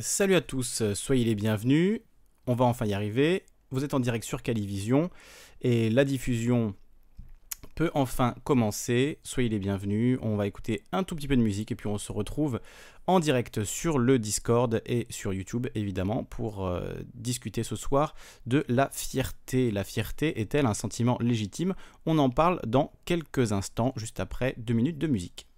Salut à tous, soyez les bienvenus. On va enfin y arriver. Vous êtes en direct sur Calivision et la diffusion peut enfin commencer. Soyez les bienvenus. On va écouter un tout petit peu de musique et puis on se retrouve en direct sur le Discord et sur YouTube évidemment pour euh, discuter ce soir de la fierté. La fierté est-elle un sentiment légitime? On en parle dans quelques instants, juste après deux minutes de musique.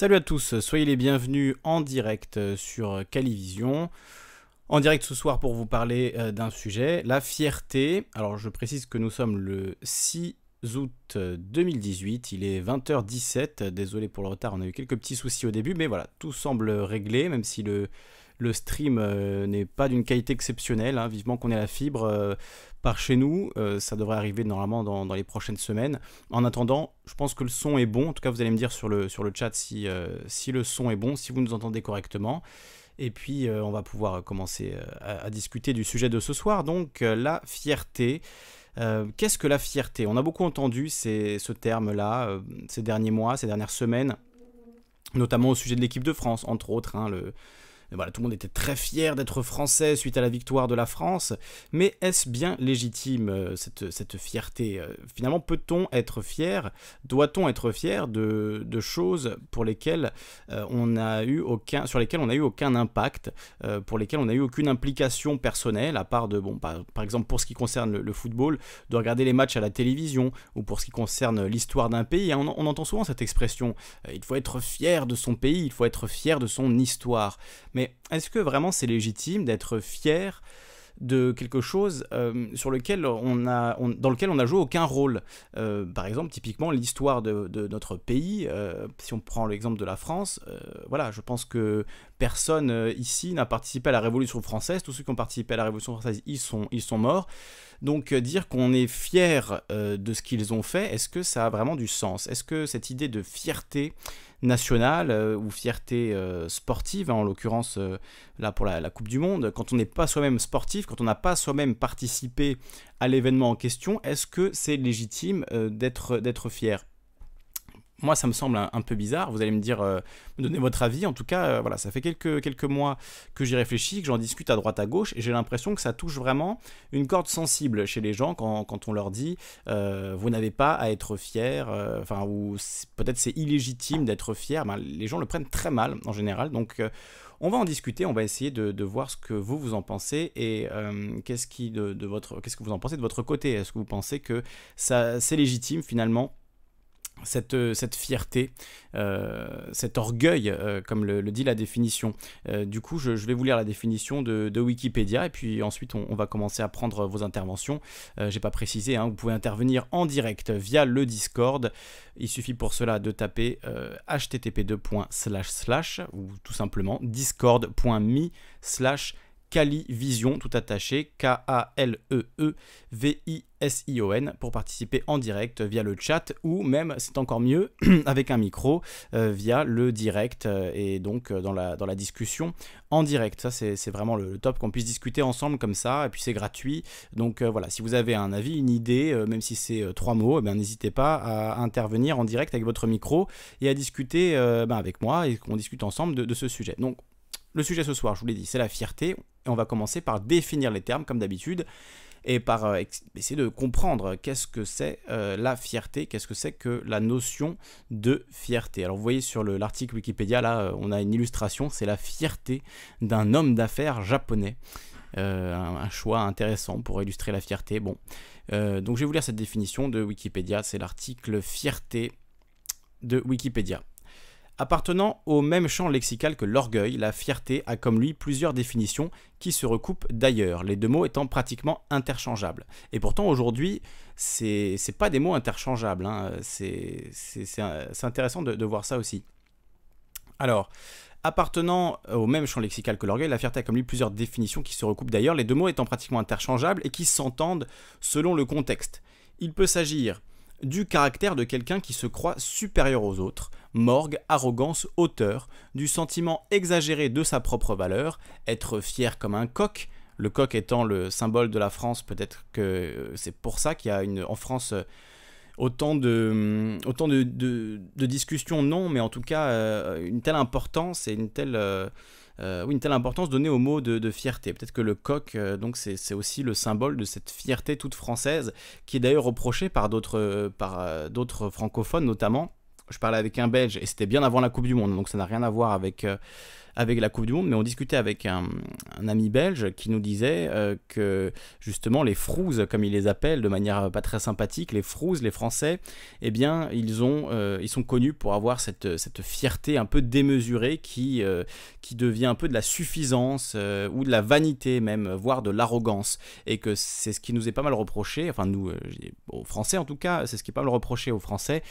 Salut à tous, soyez les bienvenus en direct sur Calivision. En direct ce soir pour vous parler euh, d'un sujet, la fierté. Alors je précise que nous sommes le 6 août 2018, il est 20h17, désolé pour le retard, on a eu quelques petits soucis au début, mais voilà, tout semble réglé, même si le, le stream euh, n'est pas d'une qualité exceptionnelle, hein. vivement qu'on ait la fibre. Euh, par chez nous. Euh, ça devrait arriver normalement dans, les prochaines semaines. En attendant, je pense que le son est bon. En tout cas, vous allez me dire sur le, chat si, euh, si le son est bon, si vous nous entendez correctement. Et puis, euh, on va pouvoir commencer à, discuter du sujet de ce soir. Donc, la fierté. Qu'est-ce que la fierté? On a beaucoup entendu ce terme-là ces derniers mois, ces dernières semaines, notamment au sujet de l'équipe de France, entre autres. Hein, voilà, tout le monde était très fier d'être français suite à la victoire de la France, mais est-ce bien légitime euh, cette, cette fierté euh, Finalement, peut-on être fier Doit-on être fier de, de, choses pour lesquelles euh, on a eu aucun, sur lesquelles on n'a eu aucun impact, pour lesquelles on n'a eu aucune implication personnelle, à part de, bon, par, par exemple pour ce qui concerne le, football, de regarder les matchs à la télévision, ou pour ce qui concerne l'histoire d'un pays. On, on, entend souvent cette expression, il faut être fier de son pays, il faut être fier de son histoire. Est-ce que vraiment c'est légitime d'être fier de quelque chose euh, sur lequel on a, dans lequel on n'a joué aucun rôle? Euh, par exemple, typiquement l'histoire de, notre pays, euh, si on prend l'exemple de la France, voilà, je pense que personne ici n'a participé à la Révolution française. Tous ceux qui ont participé à la Révolution française, ils sont, ils sont morts. Donc dire qu'on est fier de ce qu'ils ont fait, est-ce que ça a vraiment du sens? Est-ce que cette idée de fierté nationale euh, ou fierté euh, sportive, hein, en l'occurrence euh, là pour la, Coupe du Monde, quand on n'est pas soi-même sportif, quand on n'a pas soi-même participé à l'événement en question, est-ce que c'est légitime d'être fier? Moi, ça me semble un, peu bizarre. Vous allez me dire, me donner votre avis. En tout cas, voilà, ça fait quelques, mois que j'y réfléchis, que j'en discute à droite à gauche, et j'ai l'impression que ça touche vraiment une corde sensible chez les gens quand, on leur dit, vous n'avez pas à être fier, enfin, ou peut-être c'est illégitime d'être fier. Ben, les gens le prennent très mal en général. Donc, On va en discuter, on va essayer de, voir ce que vous vous en pensez et qu'est-ce qu'est-ce que vous en pensez de votre côté? Est-ce que vous pensez que ça c'est légitime finalement cette, euh, cette, fierté, euh, cet orgueil, euh, comme le, dit la définition. du coup, je, vais vous lire la définition de, Wikipédia et puis ensuite on, va commencer à prendre vos interventions. J'ai pas précisé, hein, vous pouvez intervenir en direct via le Discord. Il suffit pour cela de taper http:// ou tout simplement discord.me slash Calivision, tout attaché, K-A-L-E-E-V-I-S-I-O-N, pour participer en direct via le chat ou même, c'est encore mieux, avec un micro euh, via le direct euh, et donc euh, dans, la, dans la discussion en direct. Ça, c'est vraiment le, top qu'on puisse discuter ensemble comme ça et puis c'est gratuit. Donc voilà, si vous avez un avis, une idée, même si c'est trois mots, eh n'hésitez pas à intervenir en direct avec votre micro et à discuter ben, avec moi et qu'on discute ensemble de, de ce sujet. Donc le sujet ce soir, je vous l'ai dit, c'est la fierté. Et on va commencer par définir les termes, comme d'habitude, et par euh, essayer de comprendre qu'est-ce que c'est euh, la fierté, qu'est-ce que c'est que la notion de fierté. Alors vous voyez sur l'article Wikipédia, là, euh, on a une illustration, c'est la fierté d'un homme d'affaires japonais. un, choix intéressant pour illustrer la fierté. Bon, donc je vais vous lire cette définition de Wikipédia, c'est l'article fierté de Wikipédia. Appartenant au même champ lexical que l'orgueil, la fierté a comme lui plusieurs définitions qui se recoupent d'ailleurs, les deux mots étant pratiquement interchangeables. Et pourtant aujourd'hui, c'est pas des mots interchangeables, hein. c'est intéressant de, voir ça aussi. Alors, appartenant au même champ lexical que l'orgueil, la fierté a comme lui plusieurs définitions qui se recoupent d'ailleurs, les deux mots étant pratiquement interchangeables et qui s'entendent selon le contexte. Il peut s'agir du caractère de quelqu'un qui se croit supérieur aux autres, morgue, arrogance, hauteur, du sentiment exagéré de sa propre valeur, être fier comme un coq, le coq étant le symbole de la France, peut-être que c'est pour ça qu'il y a une, en France autant de, autant de, discussions, non, mais en tout cas euh, une telle importance et une telle... Euh, une telle importance donnée au mot de, fierté. Peut-être que le coq, euh, donc c'est aussi le symbole de cette fierté toute française, qui est d'ailleurs reprochée par d'autres euh, d'autres francophones notamment. Je parlais avec un Belge et c'était bien avant la Coupe du Monde, donc ça n'a rien à voir avec avec la Coupe du Monde, mais on discutait avec un, ami belge qui nous disait euh, que justement les frouzes, comme il les appelle de manière pas très sympathique, les frouzes, les Français, eh bien ils, ont, euh, ils sont connus pour avoir cette, cette fierté un peu démesurée qui, euh, qui devient un peu de la suffisance ou de la vanité même, voire de l'arrogance, et que c'est ce qui nous est pas mal reproché, enfin nous, aux Français en tout cas, c'est ce qui est pas mal reproché aux Français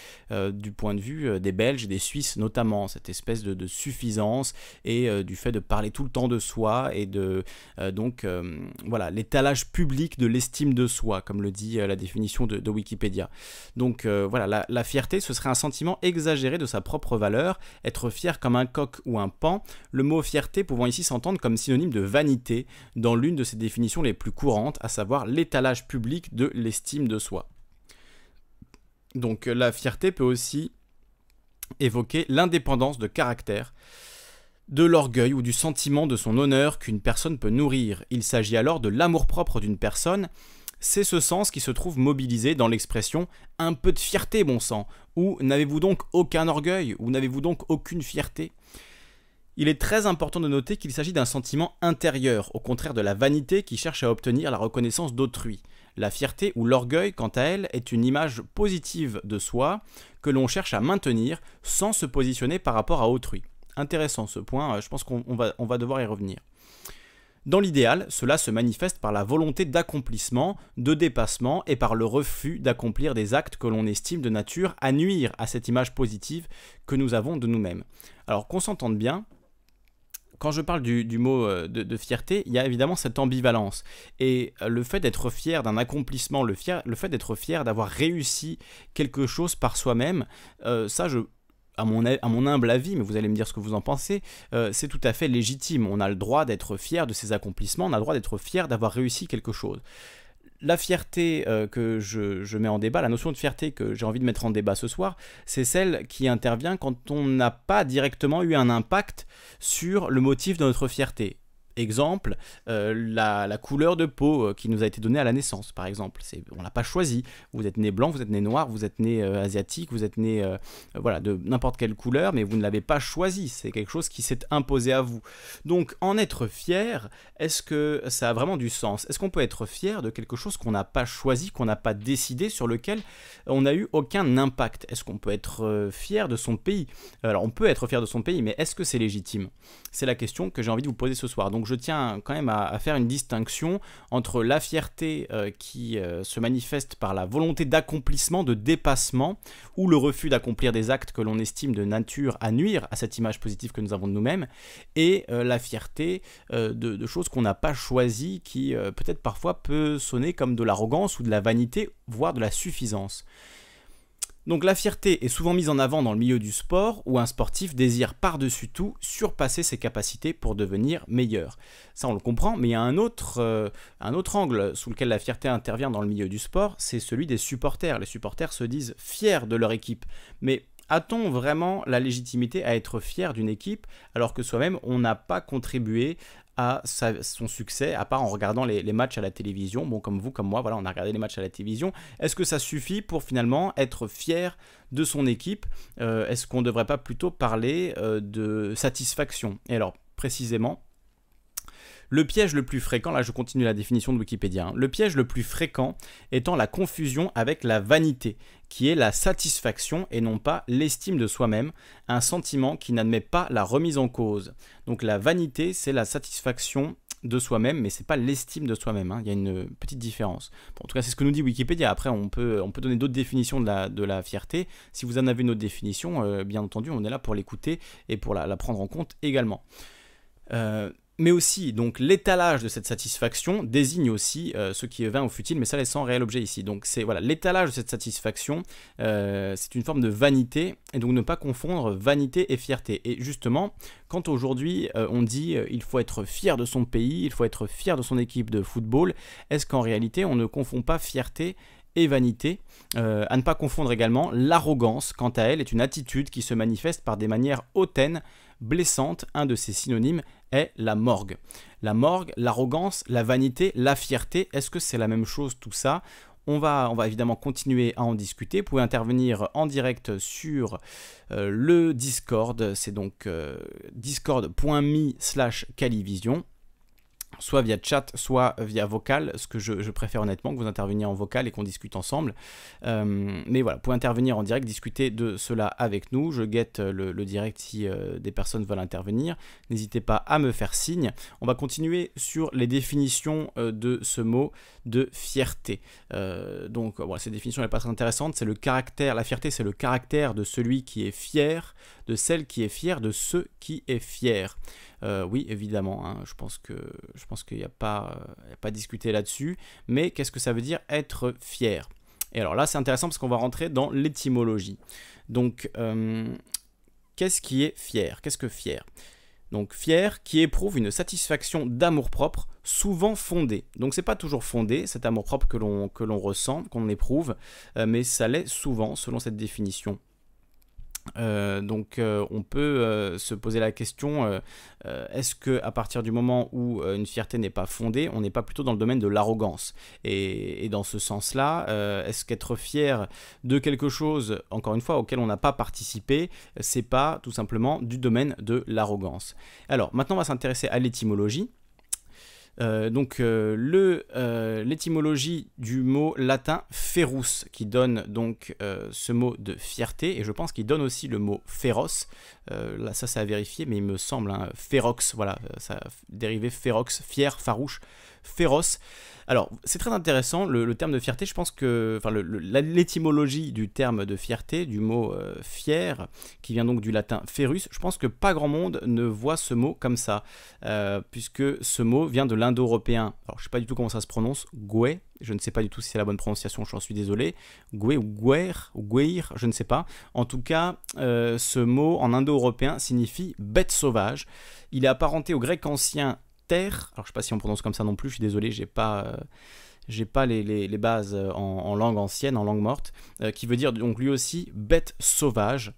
du point de vue des Belges des Suisses notamment, cette espèce de, de suffisance et euh, du fait de parler tout le temps de soi et de euh, donc euh, voilà l'étalage public de l'estime de soi, comme le dit la définition de, Wikipédia. Donc voilà, la, fierté, ce serait un sentiment exagéré de sa propre valeur, être fier comme un coq ou un pan, le mot fierté pouvant ici s'entendre comme synonyme de vanité dans l'une de ses définitions les plus courantes, à savoir l'étalage public de l'estime de soi. Donc la fierté peut aussi évoquer l'indépendance de caractère, de l'orgueil ou du sentiment de son honneur qu'une personne peut nourrir. Il s'agit alors de l'amour-propre d'une personne. C'est ce sens qui se trouve mobilisé dans l'expression un peu de fierté, bon sang, ou n'avez-vous donc aucun orgueil, ou n'avez-vous donc aucune fierté? Il est très important de noter qu'il s'agit d'un sentiment intérieur, au contraire de la vanité qui cherche à obtenir la reconnaissance d'autrui. La fierté ou l'orgueil, quant à elle, est une image positive de soi que l'on cherche à maintenir sans se positionner par rapport à autrui intéressant ce point, euh, je pense qu'on va, devoir y revenir. Dans l'idéal, cela se manifeste par la volonté d'accomplissement, de dépassement et par le refus d'accomplir des actes que l'on estime de nature à nuire à cette image positive que nous avons de nous-mêmes. Alors qu'on s'entende bien, quand je parle du, mot euh, de, fierté, il y a évidemment cette ambivalence. Et euh, le fait d'être fier d'un accomplissement, le fait d'être fier d'avoir réussi quelque chose par soi-même, ça, je, à mon, humble avis, mais vous allez me dire ce que vous en pensez, euh, c'est tout à fait légitime. On a le droit d'être fier de ses accomplissements, on a le droit d'être fier d'avoir réussi quelque chose. La fierté euh, que je, mets en débat, la notion de fierté que j'ai envie de mettre en débat ce soir, c'est celle qui intervient quand on n'a pas directement eu un impact sur le motif de notre fierté. Exemple, euh, la, couleur de peau euh, qui nous a été donnée à la naissance, par exemple. On l'a pas choisi. Vous êtes né blanc, vous êtes né noir, vous êtes né euh, asiatique, vous êtes né voilà, de n'importe quelle couleur, mais vous ne l'avez pas choisi. C'est quelque chose qui s'est imposé à vous. Donc, en être fier, est-ce que ça a vraiment du sens? Est-ce qu'on peut être fier de quelque chose qu'on n'a pas choisi, qu'on n'a pas décidé, sur lequel on n'a eu aucun impact? Est-ce qu'on peut être fier de son pays? Alors, on peut être fier de son pays, mais est-ce que c'est légitime? C'est la question que j'ai envie de vous poser ce soir. Donc, je tiens quand même à, faire une distinction entre la fierté euh, qui euh, se manifeste par la volonté d'accomplissement, de dépassement, ou le refus d'accomplir des actes que l'on estime de nature à nuire à cette image positive que nous avons de nous-mêmes, et euh, la fierté de, de, choses qu'on n'a pas choisies, qui peut-être parfois peut sonner comme de l'arrogance ou de la vanité, voire de la suffisance. Donc la fierté est souvent mise en avant dans le milieu du sport où un sportif désire par-dessus tout surpasser ses capacités pour devenir meilleur. Ça on le comprend, mais il y a un autre, euh, un autre angle sous lequel la fierté intervient dans le milieu du sport, c'est celui des supporters. Les supporters se disent fiers de leur équipe, mais a-t-on vraiment la légitimité à être fier d'une équipe alors que soi-même on n'a pas contribué à son succès, à part en regardant les, matchs à la télévision. Bon, comme vous, comme moi, voilà, on a regardé les matchs à la télévision. Est-ce que ça suffit pour finalement être fier de son équipe? Euh, Est-ce qu'on ne devrait pas plutôt parler euh, de satisfaction? Et alors, précisément, le piège le plus fréquent, là je continue la définition de Wikipédia, hein. le piège le plus fréquent étant la confusion avec la vanité, qui est la satisfaction et non pas l'estime de soi-même, un sentiment qui n'admet pas la remise en cause. Donc la vanité, c'est la satisfaction de soi-même, mais c'est pas l'estime de soi-même. Hein. Il y a une petite différence. en tout cas, c'est ce que nous dit Wikipédia. Après, on peut, on peut donner d'autres définitions de la, de la fierté. Si vous en avez une autre définition, euh, bien entendu, on est là pour l'écouter et pour la, prendre en compte également. Euh, mais aussi, donc l'étalage de cette satisfaction désigne aussi euh, ce qui est vain ou futile, mais ça laisse sans réel objet ici. Donc c'est voilà, l'étalage de cette satisfaction, euh, c'est une forme de vanité, et donc ne pas confondre vanité et fierté. Et justement, quand aujourd'hui euh, on dit il faut être fier de son pays, il faut être fier de son équipe de football, est-ce qu'en réalité on ne confond pas fierté et vanité. à ne pas confondre également, l'arrogance, quant à elle, est une attitude qui se manifeste par des manières hautaines, blessantes. Un de ses synonymes est la morgue. La morgue, l'arrogance, la vanité, la fierté, est-ce que c'est la même chose tout ça? On va, on va, évidemment continuer à en discuter. Vous pouvez intervenir en direct sur euh, le Discord. C'est donc euh, discord.me slash calivision soit via chat, soit via vocal, ce que je, préfère honnêtement, que vous interveniez en vocal et qu'on discute ensemble. Euh, mais voilà, pouvez intervenir en direct, discuter de cela avec nous. Je guette le, direct si euh, des personnes veulent intervenir. N'hésitez pas à me faire signe. On va continuer sur les définitions euh, de ce mot de fierté. donc voilà, cette définition n'est pas très intéressante. C'est le caractère, la fierté, c'est le caractère de celui qui est fier, de celle qui est fière, de ceux qui est fier. Euh, oui, évidemment, hein, je pense que je qu'il n'y a pas à discuter là-dessus. Mais qu'est-ce que ça veut dire être fier? Et alors là, c'est intéressant parce qu'on va rentrer dans l'étymologie. Donc, euh, qu'est-ce qui est fier? Qu'est-ce que fier? Donc fier qui éprouve une satisfaction d'amour-propre souvent fondée. Donc c'est pas toujours fondé cet amour-propre que l'on que l'on ressent, qu'on éprouve, euh, mais ça l'est souvent selon cette définition. Euh, donc euh, on peut euh, se poser la question est-ce que à partir du moment où une fierté n'est pas fondée, on n'est pas plutôt dans le domaine de l'arrogance? Et, dans ce sens-là, est-ce qu'être fier de quelque chose, encore une fois, auquel on n'a pas participé, c'est pas tout simplement du domaine de l'arrogance? Alors maintenant, on va s'intéresser à l'étymologie. Euh, donc euh, euh, l'étymologie du mot latin ferus qui donne donc ce mot de fierté et je pense qu'il donne aussi le mot féroce. là ça c'est à vérifier mais il me semble hein, voilà ça dérivé férox fier farouche féroce. Alors, c'est très intéressant, le, terme de fierté, je pense que, enfin, l'étymologie du terme de fierté, du mot euh, fier, qui vient donc du latin ferus, je pense que pas grand monde ne voit ce mot comme ça, euh, puisque ce mot vient de l'indo-européen. Alors, je sais pas du tout comment ça se prononce, goué, je ne sais pas du tout si c'est la bonne prononciation, j'en suis désolé, goué ou guer, ou gueir, je ne sais pas. En tout cas, euh, ce mot en indo-européen signifie bête sauvage. Il est apparenté au grec ancien Alors je sais pas si on prononce comme ça non plus, je suis désolé, j'ai pas euh, j'ai pas les, bases en, langue ancienne, en langue morte, euh, qui veut dire donc lui aussi bête sauvage.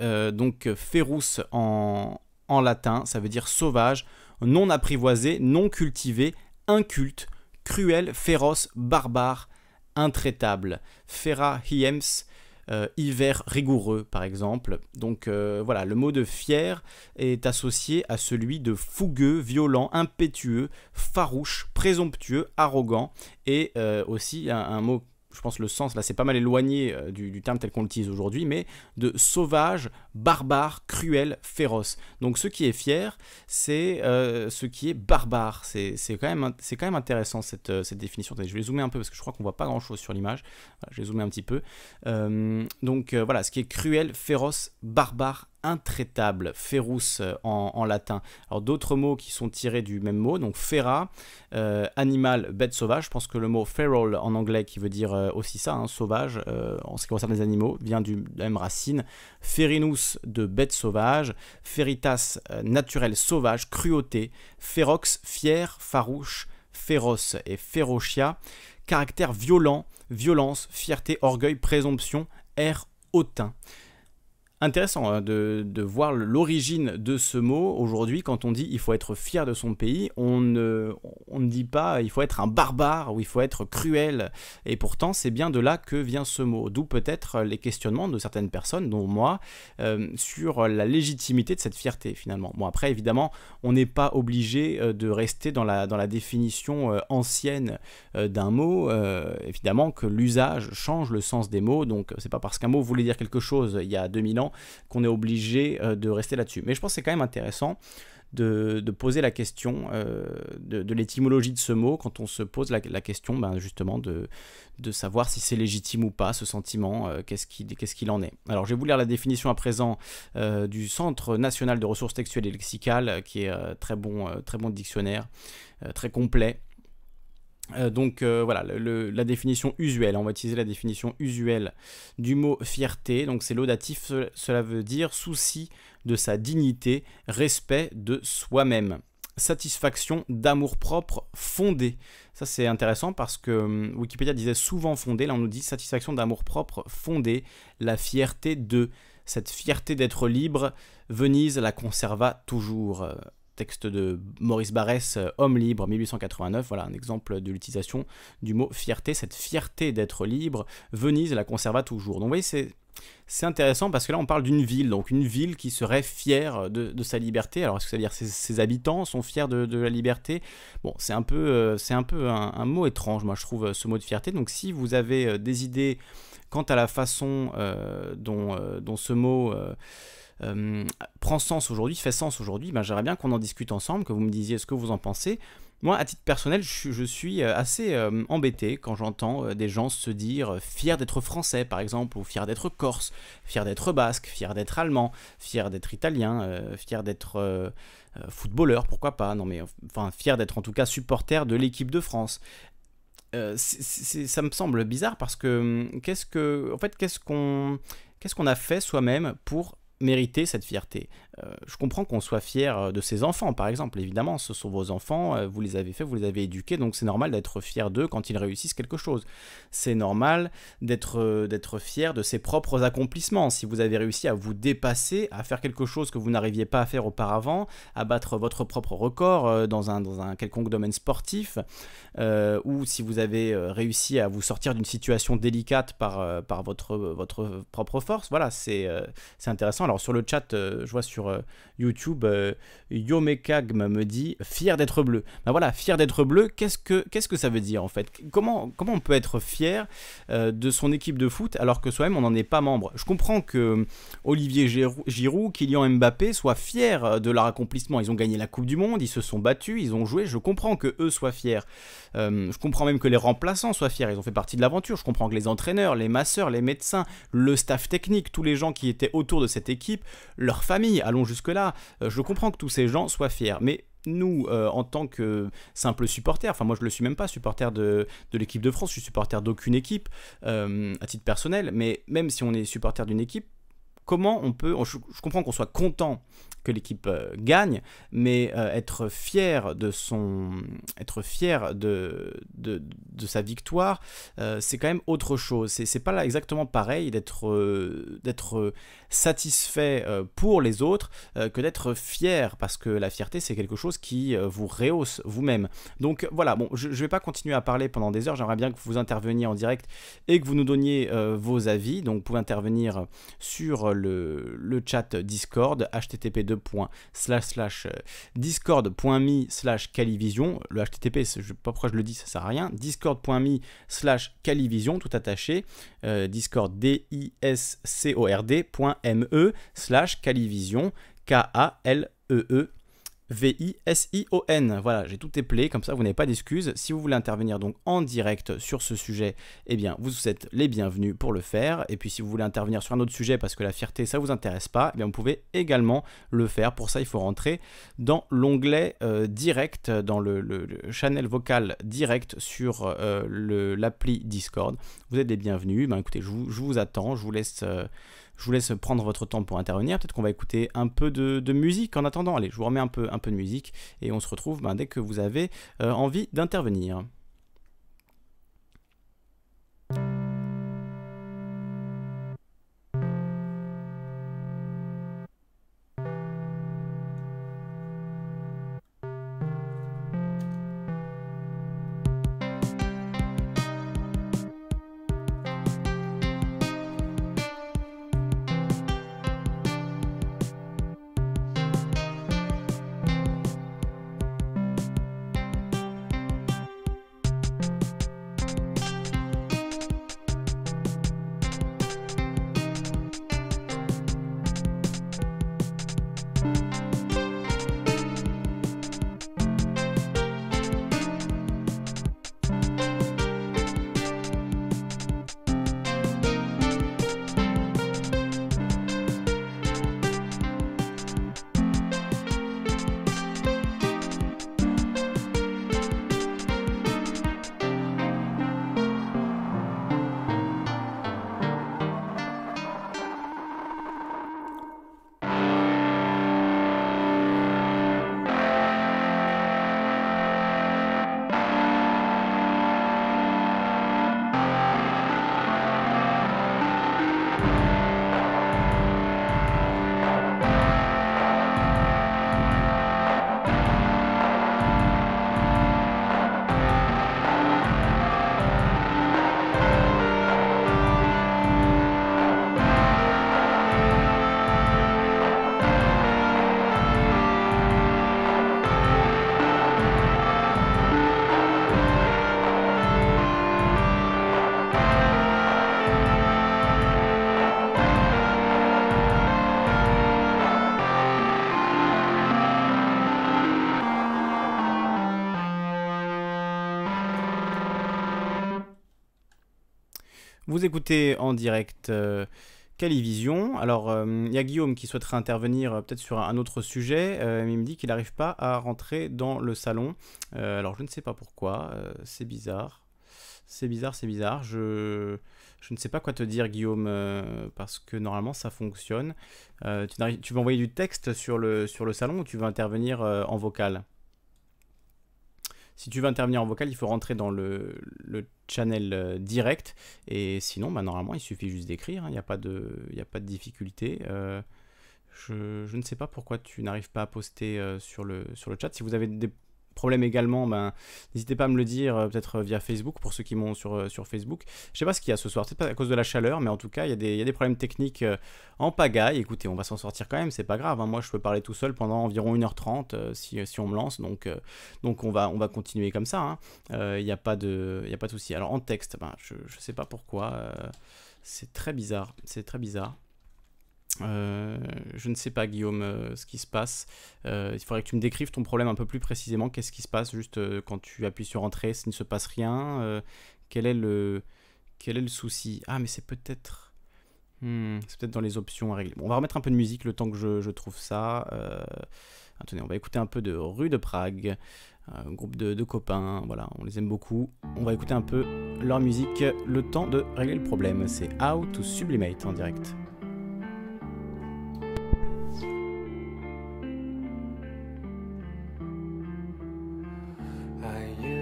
Euh, donc ferus en, en, latin, ça veut dire sauvage, non apprivoisé, non cultivé, inculte, cruel, féroce, barbare, intraitable. Ferra hiems, euh, hiver rigoureux par exemple. Donc euh, voilà, le mot de fier est associé à celui de fougueux, violent, impétueux, farouche, présomptueux, arrogant et euh, aussi un, mot je pense le sens, là c'est pas mal éloigné euh, du, terme tel qu'on l'utilise aujourd'hui, mais de sauvage, barbare, cruel, féroce. Donc ce qui est fier, c'est euh, ce qui est barbare. C'est quand, même, quand même intéressant cette, euh, cette, définition. Je vais zoomer un peu parce que je crois qu'on voit pas grand chose sur l'image. je vais zoomer un petit peu. donc voilà, ce qui est cruel, féroce, barbare, intraitable, féroce euh, en, latin. Alors d'autres mots qui sont tirés du même mot, donc fera, euh, animal, bête sauvage. Je pense que le mot feral en anglais, qui veut dire euh, aussi ça, hein, sauvage, en ce qui concerne les animaux, vient du, même racine. Ferinus de bête sauvage, feritas naturel sauvage, cruauté, ferox fier, farouche, féroce et ferocia, caractère violent, violence, fierté, orgueil, présomption, air hautain intéressant hein, de, voir l'origine de ce mot. Aujourd'hui, quand on dit il faut être fier de son pays, on ne, on ne dit pas il faut être un barbare ou il faut être cruel. Et pourtant, c'est bien de là que vient ce mot. D'où peut-être les questionnements de certaines personnes, dont moi, euh, sur la légitimité de cette fierté finalement. Bon, après, évidemment, on n'est pas obligé euh, de rester dans la, dans la définition euh, ancienne d'un mot. évidemment que l'usage change le sens des mots, donc c'est pas parce qu'un mot voulait dire quelque chose il y a 2000 ans qu'on est obligé euh, de rester là-dessus. Mais je pense que c'est quand même intéressant de, poser la question euh, de, l'étymologie de ce mot quand on se pose la, question ben, justement de, savoir si c'est légitime ou pas ce sentiment, euh, qu'est-ce qu'il en est. Alors je vais vous lire la définition à présent du Centre national de ressources textuelles et lexicales qui est très, bon, très bon dictionnaire, très complet. Euh, donc euh, voilà, la définition usuelle, on va utiliser la définition usuelle du mot fierté, donc c'est laudatif, cela veut dire souci de sa dignité, respect de soi-même, satisfaction d'amour-propre fondé. Ça c'est intéressant parce que hum, Wikipédia disait souvent fondé, là on nous dit satisfaction d'amour-propre fondé, la fierté de, cette fierté d'être libre, Venise la conserva toujours texte de Maurice Barrès, euh, Homme libre, 1889. Voilà un exemple de l'utilisation du mot fierté. Cette fierté d'être libre, Venise la conserva toujours. Donc vous voyez, c'est c'est intéressant parce que là on parle d'une ville, donc une ville qui serait fière de, sa liberté. Alors est-ce que ça veut dire que ses, habitants sont fiers de, la liberté? Bon, c'est un peu, euh, c'est un, peu un, mot étrange, moi je trouve, ce mot de fierté. Donc si vous avez euh, des idées quant à la façon dont, dont, ce mot prend sens aujourd'hui, fait sens aujourd'hui, ben, j'aimerais bien qu'on en discute ensemble, que vous me disiez ce que vous en pensez. Moi, à titre personnel, je, suis euh, assez euh, embêté quand j'entends des gens se dire fiers d'être français, par exemple, ou fiers d'être corse, fiers d'être basque, fiers d'être allemand, fiers d'être italien, fiers d'être footballeur, pourquoi pas, non mais enfin fiers d'être en tout cas supporter de l'équipe de France. ça me semble bizarre parce que hum, qu'est-ce que, en fait, qu'est-ce qu'on, qu'est-ce qu'on a fait soi-même pour mériter cette fierté. Euh, je comprends qu'on soit fier euh, de ses enfants, par exemple. Évidemment, ce sont vos enfants, euh, vous les avez faits, vous les avez éduqués, donc c'est normal d'être fier d'eux quand ils réussissent quelque chose. C'est normal d'être fier de ses propres accomplissements. Si vous avez réussi à vous dépasser, à faire quelque chose que vous n'arriviez pas à faire auparavant, à battre votre propre record dans un, dans un quelconque domaine sportif, ou si vous avez réussi à vous sortir d'une situation délicate par, par votre, votre propre force, voilà, c'est intéressant. Alors sur le chat, je vois sur euh, YouTube, euh, Yomekagm me dit fier d'être bleu. Ben voilà, fier d'être bleu, qu'est-ce que, ça veut dire en fait? Comment, comment on peut être fier euh, de son équipe de foot alors que soi-même on n'en est pas membre? Je comprends que Olivier Giroud, Kylian Mbappé soient fiers de leur accomplissement. Ils ont gagné la Coupe du Monde, ils se sont battus, ils ont joué. Je comprends que eux soient fiers. je comprends même que les remplaçants soient fiers. Ils ont fait partie de l'aventure. Je comprends que les entraîneurs, les masseurs, les médecins, le staff technique, tous les gens qui étaient autour de cette équipe, leur famille, allons jusque-là. Euh, je comprends que tous ces gens soient fiers, mais nous, euh, en tant que simple supporter, enfin moi je le suis même pas supporter de, l'équipe de France, je suis supporter d'aucune équipe euh, à titre personnel, mais même si on est supporter d'une équipe, comment on peut, je, comprends qu'on soit content que l'équipe euh, gagne, mais euh, être fier de son, être fier de, de, sa victoire, euh, c'est quand même autre chose. C'est pas là exactement pareil d'être d'être satisfait pour les autres que d'être fier, parce que la fierté c'est quelque chose qui vous rehausse vous-même. Donc voilà, bon, je, ne vais pas continuer à parler pendant des heures. J'aimerais bien que vous interveniez en direct et que vous nous donniez vos avis. Donc vous pouvez intervenir sur le chat Discord, http discord.me slash calivision. Le HTTP, je sais pas pourquoi je le dis, ça sert à rien. discord.me slash calivision, tout attaché. Euh, discord D-I-S-C-O-R-D.me slash calivision. K-A-L-E-E V-I-S-I-O-N. Voilà, j'ai tout éplé, comme ça vous n'avez pas d'excuses. Si vous voulez intervenir donc en direct sur ce sujet, eh bien vous êtes les bienvenus pour le faire. Et puis si vous voulez intervenir sur un autre sujet parce que la fierté ça vous intéresse pas, eh bien vous pouvez également le faire. Pour ça, il faut rentrer dans l'onglet euh, direct, dans le, channel vocal direct sur euh, l'appli Discord. Vous êtes les bienvenus. Ben, écoutez, je vous, attends, je vous laisse. Euh, je vous laisse prendre votre temps pour intervenir. Peut-être qu'on va écouter un peu de, musique en attendant. Allez, je vous remets un peu, un peu de musique et on se retrouve ben, dès que vous avez euh, envie d'intervenir. Vous écoutez en direct euh, Calivision. Alors, euh, il y a Guillaume qui souhaiterait intervenir euh, peut-être sur un autre sujet, mais il me dit qu'il n'arrive pas à rentrer dans le salon. alors, je ne sais pas pourquoi, c'est bizarre. C'est bizarre, c'est bizarre. Je, ne sais pas quoi te dire, Guillaume, parce que normalement ça fonctionne. tu, tu veux envoyer du texte sur le, sur le salon ou tu veux intervenir en vocal? Si tu veux intervenir en vocal, il faut rentrer dans le, channel euh, direct. Et sinon, bah, normalement, il suffit juste d'écrire. Hein. Il n'y a, pas de, a pas de difficulté. Euh, je, je, ne sais pas pourquoi tu n'arrives pas à poster euh, sur, le, sur le chat. Si vous avez des problème également, ben, n'hésitez pas à me le dire, euh, peut-être via Facebook, pour ceux qui m'ont sur, euh, sur Facebook. Je sais pas ce qu'il y a ce soir, c'est pas à cause de la chaleur, mais en tout cas, il y, a des, y a des problèmes techniques euh, en pagaille. Écoutez, on va s'en sortir quand même, c'est pas grave. Hein. Moi, je peux parler tout seul pendant environ 1h30 si, si, on me lance, donc, donc on, va, on va continuer comme ça. Il hein. n'y a pas de, de souci. Alors en texte, ben, je, je sais pas pourquoi. c'est très bizarre, c'est très bizarre. Euh, je ne sais pas, Guillaume, euh, ce qui se passe. Euh, il faudrait que tu me décrives ton problème un peu plus précisément. Qu'est-ce qui se passe juste quand tu appuies sur Entrée S'il ne se passe rien, quel, est le, quel est le souci? Ah, mais c'est peut-être. Hmm, c'est peut-être dans les options à régler. On va remettre un peu de musique le temps que je, je trouve ça. Attendez, on va écouter un peu de Rue de Prague. Un groupe de, de, copains, voilà, on les aime beaucoup. On va écouter un peu leur musique le temps de régler le problème. C'est How to Sublimate en direct.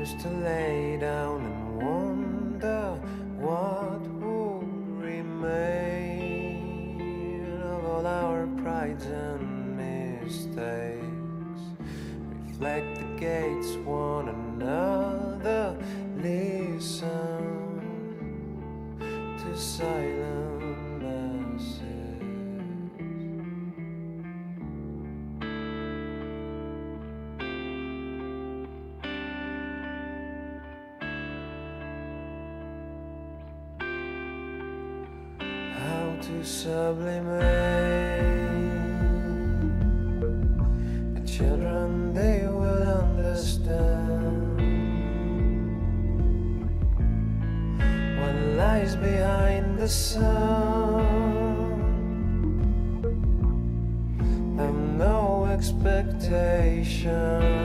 Used to lay down and wonder what would remain of all our prides and mistakes. Reflect the gates one another, listen to silent sublimate the children they will understand what lies behind the sun have no expectations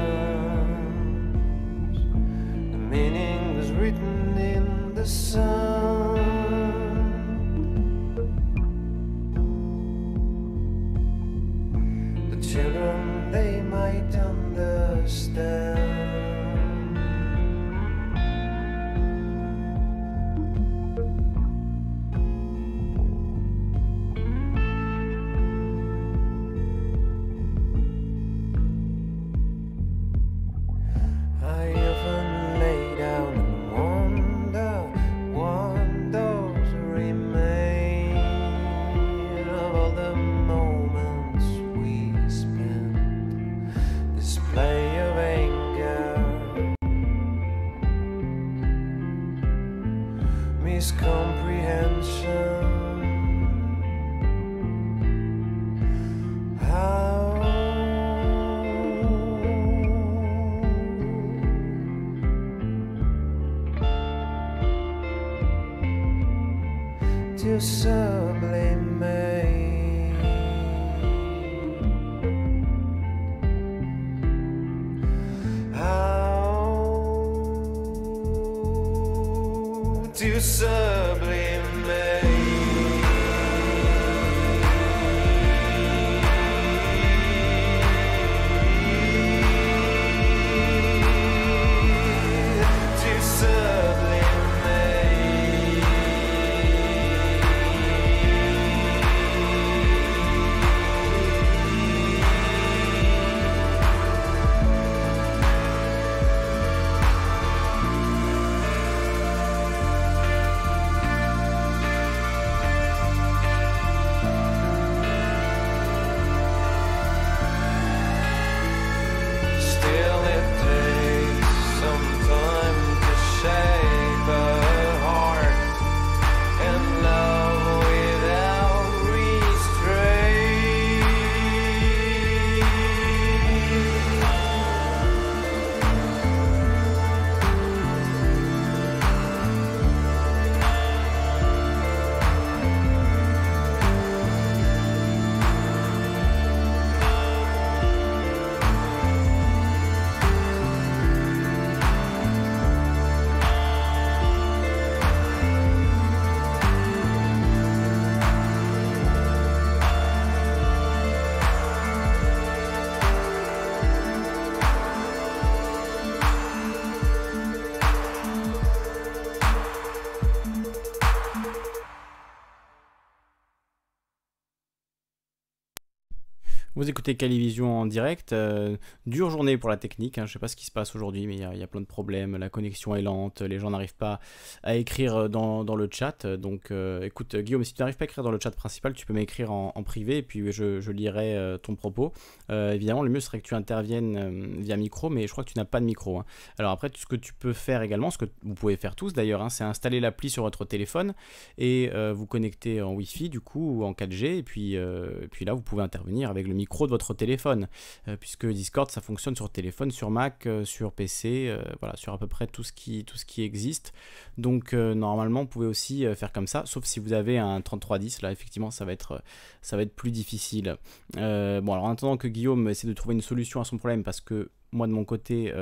Vous écoutez Calivision en direct. euh, dure journée pour la technique. hein, Je sais pas ce qui se passe aujourd'hui, mais il y, a- plein de problèmes. La connexion est lente. Les gens n'arrivent pas à écrire euh, dans, le chat. Donc, euh, écoute, euh, Guillaume, si tu n'arrives pas à écrire dans le chat principal, tu peux m'écrire en, privé et puis je, lirai ton propos. Évidemment, le mieux serait que tu interviennes via micro, mais je crois que tu n'as pas de micro. hein. Alors après, ce que tu peux faire également, ce que vous pouvez faire tous d'ailleurs, hein, c'est installer l'appli sur votre téléphone et vous connecter en Wi-Fi du coup ou en 4G et puis, et puis là vous pouvez intervenir avec le micro de votre téléphone euh, puisque Discord ça fonctionne sur téléphone, sur Mac, euh, sur PC, euh, voilà sur à peu près tout ce qui, tout ce qui existe. Donc normalement vous pouvez aussi faire comme ça, sauf si vous avez un 3310 là effectivement ça va être, ça va être plus difficile. Bon alors en attendant que Guillaume essaie de trouver une solution à son problème parce que moi de mon côté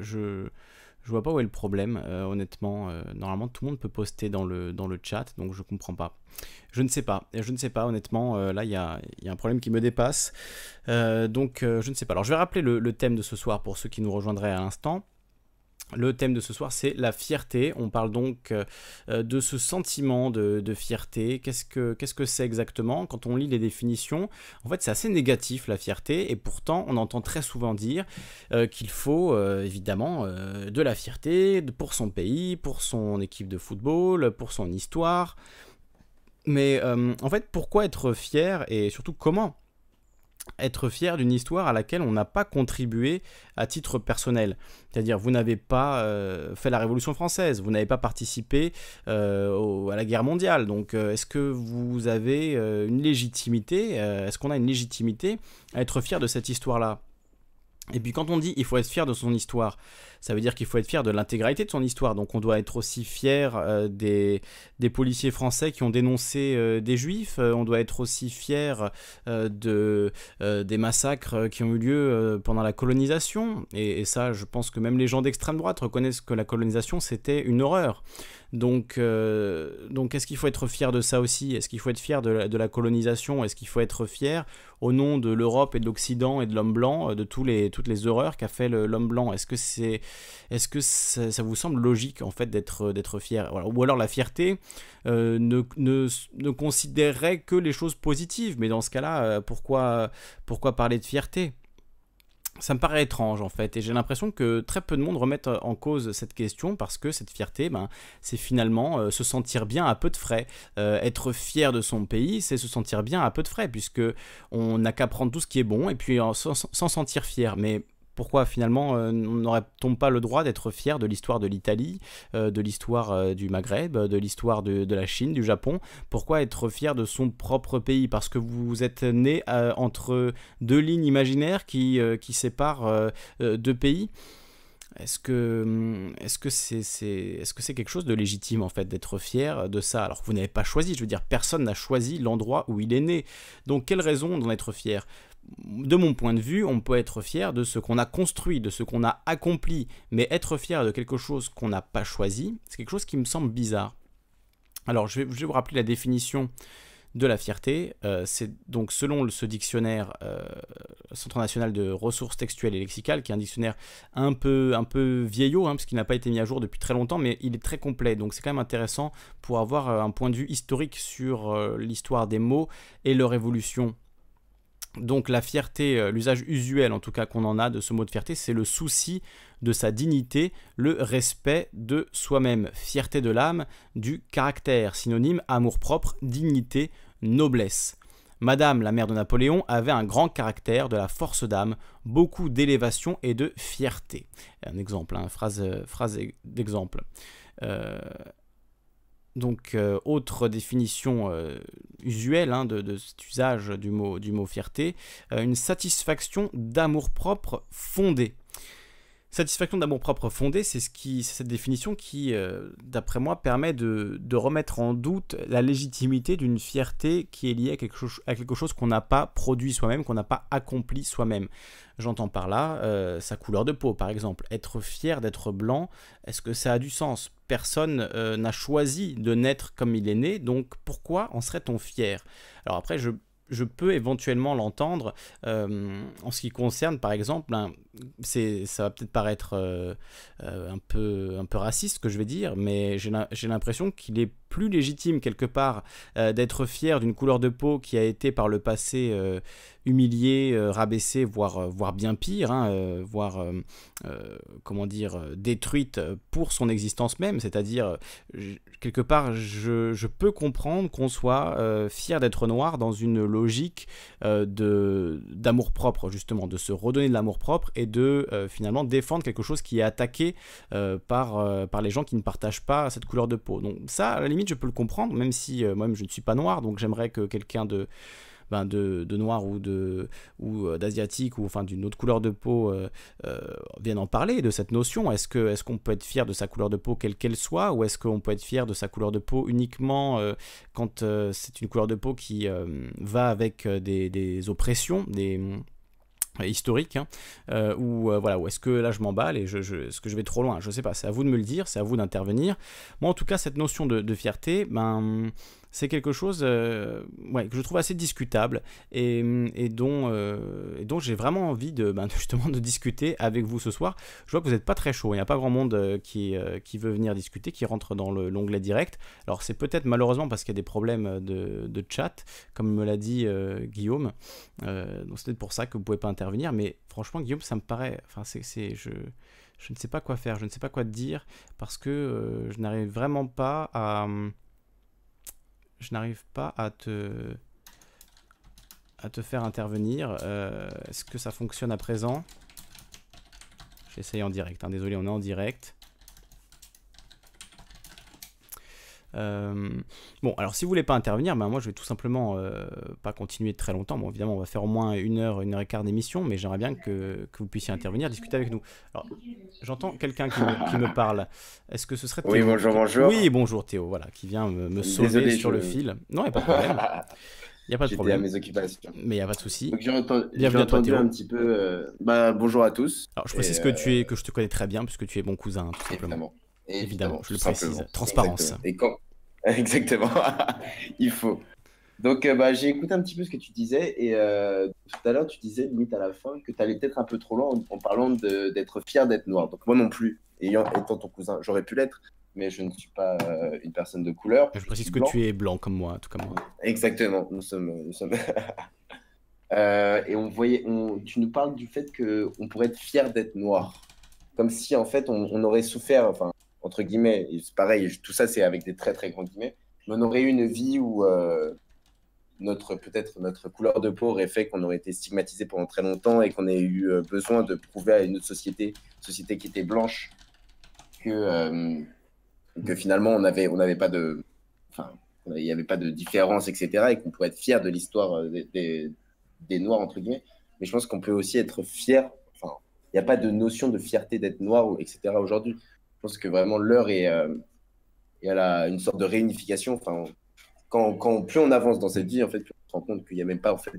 je je vois pas où est le problème, euh, honnêtement. Euh, normalement, tout le monde peut poster dans le, dans le chat, donc je comprends pas. Je ne sais pas, je ne sais pas, honnêtement. euh, là, il y a, y a un problème qui me dépasse. Donc, je ne sais pas. Alors, je vais rappeler le, le thème de ce soir pour ceux qui nous rejoindraient à l'instant. Le thème de ce soir, c'est la fierté. On parle donc euh, euh, de ce sentiment de, fierté. Qu'est-ce que c'est exactement Quand on lit les définitions, en fait, c'est assez négatif la fierté, et pourtant, on entend très souvent dire euh, qu'il faut évidemment de la fierté pour son pays, pour son équipe de football, pour son histoire. Mais en fait, pourquoi être fier et surtout comment être fier d'une histoire à laquelle on n'a pas contribué à titre personnel. C'est-à-dire, vous n'avez pas euh, fait la Révolution française, vous n'avez pas participé euh, à la guerre mondiale. Donc, euh, est-ce que vous avez une légitimité Est-ce qu'on a une légitimité à être fier de cette histoire-là? Et puis quand on dit il faut être fier de son histoire, ça veut dire qu'il faut être fier de l'intégralité de son histoire. Donc on doit être aussi fier euh, des, des, policiers français qui ont dénoncé euh, des juifs, euh, on doit être aussi fier de, des massacres qui ont eu lieu pendant la colonisation. Et, ça, je pense que même les gens d'extrême droite reconnaissent que la colonisation, c'était une horreur. Donc, donc est-ce qu'il faut être fier de ça aussi? Est-ce qu'il faut être fier de la, de la colonisation? Est-ce qu'il faut être fier au nom de l'Europe et de l'Occident et de l'homme blanc, de tous les, toutes les horreurs qu'a fait l'homme blanc? Est-ce que c'est est-ce que ça, vous semble logique en fait d'être d'être fier? Ou alors la fierté euh, ne, considérerait que les choses positives, mais dans ce cas-là, euh, pourquoi, pourquoi parler de fierté? Ça me paraît étrange en fait, et j'ai l'impression que très peu de monde remettent en cause cette question parce que cette fierté, ben, c'est finalement euh, se sentir bien à peu de frais. être fier de son pays, c'est se sentir bien à peu de frais, puisque on n'a qu'à prendre tout ce qui est bon et puis s'en sentir fier. Mais pourquoi finalement euh, n'aurait-on pas le droit d'être fier de l'histoire de l'Italie, euh, de l'histoire euh, du Maghreb, de l'histoire de, la Chine, du Japon? Pourquoi être fier de son propre pays? Parce que vous êtes né entre deux lignes imaginaires qui, séparent deux pays? C'est est-ce que c'est quelque chose de légitime en fait d'être fier de ça? Alors que vous n'avez pas choisi je veux dire personne n'a choisi l'endroit où il est né. Donc quelle raison d'en être fier? De mon point de vue, on peut être fier de ce qu'on a construit, de ce qu'on a accompli, mais être fier de quelque chose qu'on n'a pas choisi, c'est quelque chose qui me semble bizarre. Alors, je vais, vous rappeler la définition de la fierté. Euh, c'est donc selon ce dictionnaire euh, Centre national de ressources textuelles et lexicales, qui est un dictionnaire un peu, vieillot, hein, parce qu'il n'a pas été mis à jour depuis très longtemps, mais il est très complet. Donc c'est quand même intéressant pour avoir euh, un point de vue historique sur l'histoire des mots et leur évolution donc la fierté, euh, l'usage usuel en tout cas qu'on en a de ce mot de fierté, c'est le souci de sa dignité, le respect de soi-même, fierté de l'âme, du caractère, synonyme amour-propre, dignité, noblesse. Madame, la mère de Napoléon, avait un grand caractère, de la force d'âme, beaucoup d'élévation et de fierté. Un exemple, une hein, phrase, d'exemple. Euh, donc, euh, autre définition euh, usuelle hein, de, cet usage du mot, du mot fierté, euh, une satisfaction d'amour-propre fondée. Satisfaction d'amour-propre fondée, c'est ce cette définition qui, d'après moi, permet de, remettre en doute la légitimité d'une fierté qui est liée à quelque chose, qu'on n'a pas produit soi-même, qu'on n'a pas accompli soi-même. J'entends par là sa couleur de peau, par exemple. Être fier d'être blanc, est-ce que ça a du sens? Personne euh, n'a choisi de naître comme il est né, donc pourquoi en serait-on fier? Alors après, je, peux éventuellement l'entendre euh, en ce qui concerne, par exemple, c'est, ça va peut-être paraître euh, un, peu, un peu raciste ce que je vais dire, mais j'ai l'impression qu'il est plus légitime quelque part d'être fier d'une couleur de peau qui a été par le passé humiliée, rabaissée, voire, voire bien pire, hein, voire comment dire détruite pour son existence même. C'est-à-dire, quelque part, je, peux comprendre qu'on soit euh, fier d'être noir dans une logique euh, d'amour-propre, justement, de se redonner de l'amour-propre de euh, finalement défendre quelque chose qui est attaqué par, par les gens qui ne partagent pas cette couleur de peau. Donc ça, à la limite, je peux le comprendre, même si moi-même je ne suis pas noir, donc j'aimerais que quelqu'un de ben, de, noir ou de ou euh, d'asiatique ou enfin d'une autre couleur de peau euh, euh, viennent en parler de cette notion. Est-ce que est-ce qu'on peut être fier de sa couleur de peau quelle qu'elle soit ou est-ce qu'on peut être fier de sa couleur de peau uniquement quand c'est une couleur de peau qui va avec des, des oppressions, des historiques hein, ou voilà ou est-ce que là je m'emballe et je, est-ce que je vais trop loin? Je sais pas c'est à vous de me le dire c'est à vous d'intervenir. Moi en tout cas cette notion de, de fierté ben c'est quelque chose euh, que je trouve assez discutable et, euh, dont j'ai vraiment envie de, ben, justement de discuter avec vous ce soir. Je vois que vous n'êtes pas très chaud, il n'y a pas grand monde euh, qui, veut venir discuter, qui rentre dans l'onglet direct. Alors c'est peut-être malheureusement parce qu'il y a des problèmes de, chat, comme me l'a dit Guillaume. donc c'est peut-être pour ça que vous ne pouvez pas intervenir, mais franchement Guillaume, ça me paraît... Enfin, c'est... Je, je ne sais pas quoi faire, je ne sais pas quoi dire, parce que je n'arrive vraiment pas à je n'arrive pas à te faire intervenir. Euh, est-ce que ça fonctionne à présent? J'essaye en direct. Hein. Désolé, on est en direct. Euh, bon, alors si vous voulez pas intervenir, ben moi je vais tout simplement euh, pas continuer très longtemps. Bon, évidemment, on va faire au moins une heure, une heure et quart d'émission, mais j'aimerais bien que, que, vous puissiez intervenir, discuter avec nous. Alors, j'entends quelqu'un qui, qui, me parle. Est-ce que ce serait Théo Oui, bonjour, bonjour. Oui, bonjour Théo, voilà, qui vient me, me sauver sur le fil. Non, il n'y a pas de problème. Il n'y a pas de problème. à mes occupations. Mais il n'y a pas de souci. J'ai entendu, Bienvenue à toi, Théo. un petit peu. Euh... Bah, bonjour à tous. Alors, je précise que, tu es, que je te connais très bien, puisque tu es mon cousin, tout simplement. Évidemment. Évidemment, je le précise. Transparence. Et quand, Exactement, il faut. Donc, euh, bah, j'ai écouté un petit peu ce que tu disais et euh, tout à l'heure, tu disais, limite à la fin, que tu allais peut-être un peu trop loin en, parlant d'être fier d'être noir. Donc, moi non plus, ayant, étant ton cousin, j'aurais pu l'être, mais je ne suis pas euh, une personne de couleur. Je, précise que tu es blanc comme moi, tout comme moi. Exactement, nous sommes. Nous sommes... et on voyait, on, tu nous parles du fait qu'on pourrait être fier d'être noir. Comme si, en fait, on, on aurait souffert, enfin, entre guillemets, c'est pareil, tout ça c'est avec des très très grands guillemets, mais on aurait eu une vie où euh, notre peut-être notre couleur de peau aurait fait qu'on aurait été stigmatisé pendant très longtemps et qu'on ait eu euh, besoin de prouver à une autre société, société qui était blanche, que, euh, que finalement on n'avait on avait pas de, enfin, il n'y avait pas de différence, etc. et qu'on pourrait être fier de l'histoire des, des, des, Noirs entre guillemets. Mais je pense qu'on peut aussi être fier. Enfin, il n'y a pas de notion de fierté d'être noir, etc. Aujourd'hui. Pense que vraiment l'heure est, euh, à la, une sorte de réunification. Enfin, quand, plus on avance dans cette vie, en fait, plus on se rend compte qu'il n'y a même pas en fait,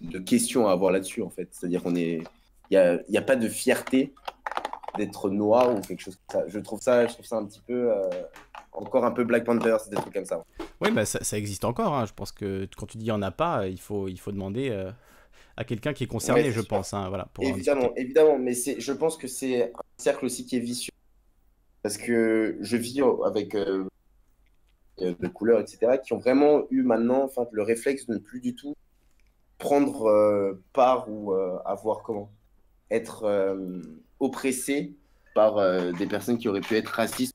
de, questions à avoir là-dessus. En fait. C'est-à-dire qu'on est. Il n'y a, a, pas de fierté d'être noir ou quelque chose comme ça. Je trouve ça, je trouve ça un petit peu. Euh, encore un peu Black Panther, des trucs comme ça. Oui, bah ça, ça existe encore. Hein. Je pense que quand tu dis il n'y en a pas, il faut, il faut demander. Euh, à quelqu'un qui est concerné, je pense. Hein, voilà, pour évidemment, évidemment, mais je pense que c'est un cercle aussi qui est vicieux. Parce que je vis avec euh, euh, de couleurs, etc., qui ont vraiment eu maintenant enfin, le réflexe de ne plus du tout prendre euh, part ou avoir comment être oppressé par des personnes qui auraient pu être racistes.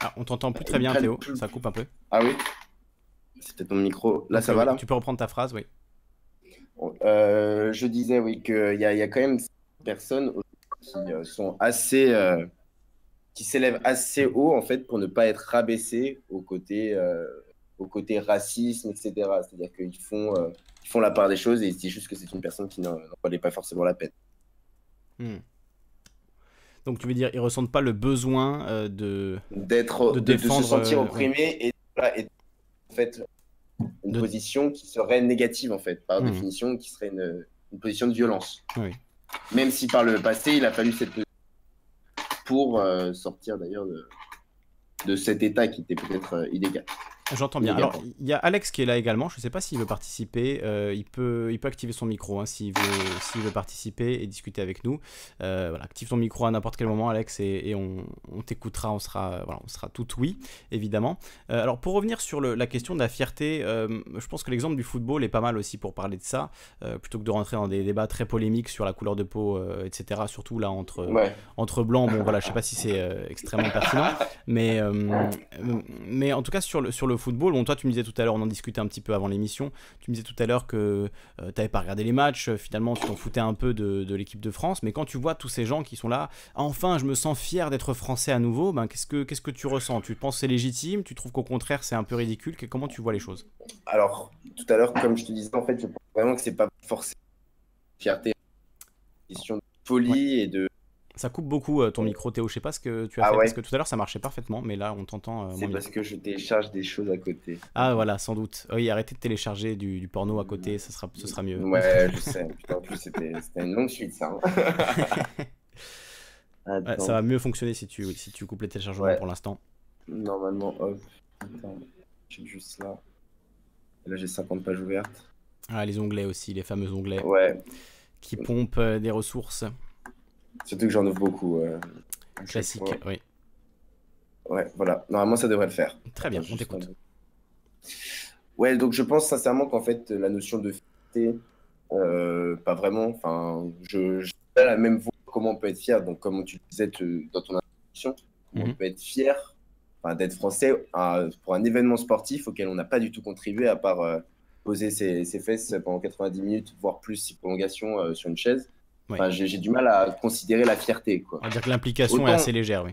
Ah, on t'entend plus très bien, Théo. Ça coupe un peu. Ah oui C'était ton micro. Là, ça va là Tu peux reprendre ta phrase, oui. Euh, je disais, oui, qu'il y, a, y a quand même des personnes qui euh, sont assez. Euh, qui s'élèvent assez haut, en fait, pour ne pas être rabaissés au côté, au côté racisme, etc. C'est-à-dire qu'ils font, ils font la part des choses et ils disent juste que c'est une personne qui n'en valait pas forcément la peine. Hmm. Donc tu veux dire, ils ressentent pas le besoin de d'être, de, de, se sentir opprimé et, et, en fait une position qui serait négative, en fait, par hmm. définition, qui serait une, position de violence. Même si par le passé, il a fallu cette position pour euh, sortir d'ailleurs de, de cet état qui était peut-être euh, illégal. J'entends bien. Alors, il y a Alex qui est là également. Je ne sais pas s'il veut participer. Euh, il, peut, il peut activer son micro hein, s'il veut, veut participer et discuter avec nous. Euh, voilà, active ton micro à n'importe quel moment, Alex, et, on, on t'écoutera. On sera, voilà, on sera tout oui, évidemment. Euh, alors, pour revenir sur le, la question de la fierté, je pense que l'exemple du football est pas mal aussi pour parler de ça, plutôt que de rentrer dans des débats très polémiques sur la couleur de peau, etc. Surtout là entre, entre blancs. Bon, voilà, je sais pas si c'est extrêmement pertinent, mais, mais en tout cas sur le, sur le football. Bon, toi, tu me disais tout à l'heure, on en discutait un petit peu avant l'émission, tu me disais tout à l'heure que euh, tu n'avais pas regardé les matchs, euh, finalement, tu t'en foutais un peu de, l'équipe de France, mais quand tu vois tous ces gens qui sont là, enfin, je me sens fier d'être français à nouveau, ben, qu'est-ce que, qu'est-ce que tu ressens? Tu penses que c'est légitime? Tu trouves qu'au contraire, c'est un peu ridicule? Comment tu vois les choses? Alors, tout à l'heure, comme je te disais, en fait, je pense vraiment que c'est pas forcément fierté, question de folie et de ça coupe beaucoup euh, ton micro, Théo. Je sais pas ce que tu as ah fait parce que tout à l'heure ça marchait parfaitement, mais là on t'entend. Euh, c'est parce que je télécharge des choses à côté. Ah voilà, sans doute. Oui, arrêtez de télécharger du, porno à côté, ça sera, ce sera mieux. Ouais, je sais. en plus, c'était une longue suite ça. Hein. ça va mieux fonctionner si tu, si tu coupes les téléchargements pour l'instant. Normalement, hop. Attends, j'ai juste là. Là, j'ai 50 pages ouvertes. Ah, les onglets aussi, les fameux onglets Ouais, qui pompent euh, des ressources surtout que j'en ouvre beaucoup. euh, à fois. Oui. Ouais, voilà. Normalement, ça devrait le faire. Très bien, on t'écoute. Ouais, donc je pense sincèrement qu'en fait, la notion de fierté, euh, pas vraiment. Enfin, je, je pas la même voie comment on peut être fier. Donc, comme tu disais te- dans ton introduction, on Mhm. peut être fier enfin, d'être français à- pour un événement sportif auquel on n'a pas du tout contribué à part euh, poser ses, ses fesses pendant 90 minutes, voire plus si prolongation euh, sur une chaise. Enfin, j'ai du mal à considérer la fierté, quoi On va dire que l'implication est assez légère, oui.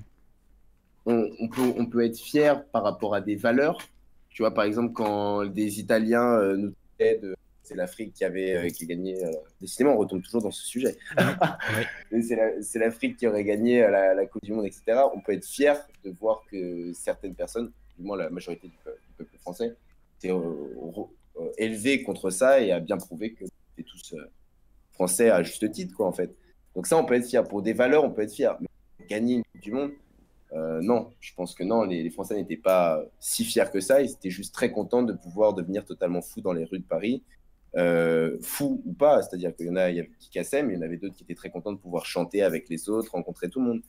on, on peut, on peut être fier par rapport à des valeurs. Tu vois, par exemple, quand des Italiens euh, nous disaient de- c'est l'Afrique qui avait euh, qui gagné. euh, décidément, on retombe toujours dans ce sujet. Mais c'est la- c'est l'Afrique qui aurait gagné euh, la, la Coupe du Monde, etc. On peut être fier de voir que certaines personnes, du moins la majorité du, peu- du peuple français, étaient euh, euh, élevées contre ça et a bien prouvé que c'était tous euh, français à juste titre, quoi, en fait. Donc ça, on peut être fier. Pour des valeurs, on peut être fier. Mais gagner une Coupe du Monde, euh, non, je pense que non, les, Français n'étaient pas si fiers que ça. Ils étaient juste très contents de pouvoir devenir totalement fous dans les rues de Paris. Euh, fous ou pas, c'est-à-dire qu'il y en a, il y avait qui cassaient, mais il y en avait d'autres qui étaient très contents de pouvoir chanter avec les autres, rencontrer tout le monde.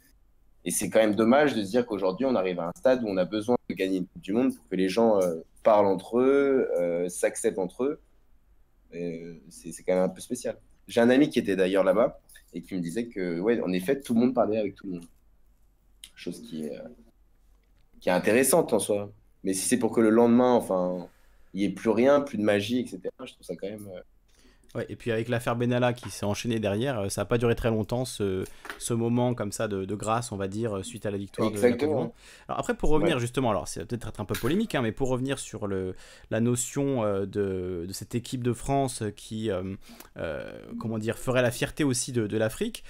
Et c'est quand même dommage de se dire qu'aujourd'hui, on arrive à un stade où on a besoin de gagner une Coupe du Monde pour que les gens euh, parlent entre eux, euh, s'acceptent entre eux. C'est quand même un peu spécial. J'ai un ami qui était d'ailleurs là-bas et qui me disait que, ouais, en effet, tout le monde parlait avec tout le monde chose qui est, euh, qui est intéressante en soi. Mais si c'est pour que le lendemain, enfin, il n'y ait plus rien, plus de magie, etc., je trouve ça quand même. Ouais, et puis avec l'affaire Benalla qui s'est enchaînée derrière, euh, ça n'a pas duré très longtemps ce, ce moment comme ça de, de grâce, on va dire, euh, suite à la victoire de Exactement. Monde. Alors après, pour revenir Ouais. justement, alors c'est peut-être être un peu polémique, hein, mais pour revenir sur le, la notion euh, de, de cette équipe de France qui, euh, euh, comment dire, ferait la fierté aussi de, de l'Afrique,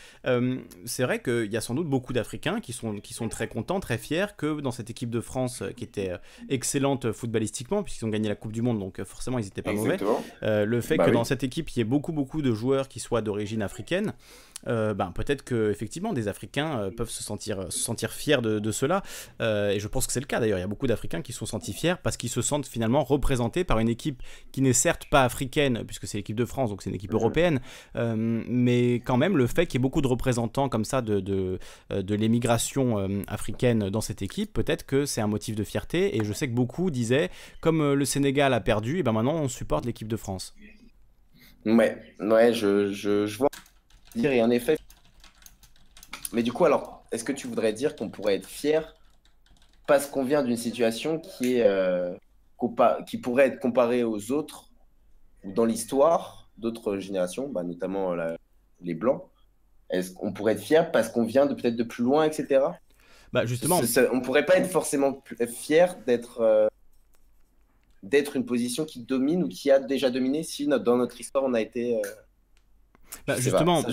c'est vrai qu'il y a sans doute beaucoup d'Africains qui sont, qui sont très contents, très fiers que dans cette équipe de France qui était excellente footballistiquement, puisqu'ils ont gagné la Coupe du Monde, donc forcément ils n'étaient pas mauvais. Exactement. Euh, le fait Bah que oui. dans cette équipe il y ait beaucoup beaucoup de joueurs qui soient d'origine africaine, euh, ben, peut-être que effectivement des Africains euh, peuvent se sentir, se sentir fiers de, de cela. Euh, et je pense que c'est le cas d'ailleurs. Il y a beaucoup d'Africains qui se sont sentis fiers parce qu'ils se sentent finalement représentés par une équipe qui n'est certes pas africaine puisque c'est l'équipe de France, donc c'est une équipe européenne, euh, mais quand même le fait qu'il y ait beaucoup de représentants comme ça de, de, euh, de l'émigration euh, africaine dans cette équipe, peut-être que c'est un motif de fierté. Et je sais que beaucoup disaient, comme euh, le Sénégal a perdu, et ben maintenant on supporte l'équipe de France. Ouais, ouais, je, je, je vois dire, et en effet. Mais du coup, alors, est-ce que tu voudrais dire qu'on pourrait être fier parce qu'on vient d'une situation qui est euh, qui pourrait être comparée aux autres ou dans l'histoire d'autres générations, bah, notamment la- les blancs? Est-ce qu'on pourrait être fier parce qu'on vient de peut-être de plus loin, etc. Bah justement, C'est- c'est- on pourrait pas être forcément fier d'être euh, d'être une position qui domine ou qui a déjà dominé si dans notre histoire on a été. Bah, justement, ça,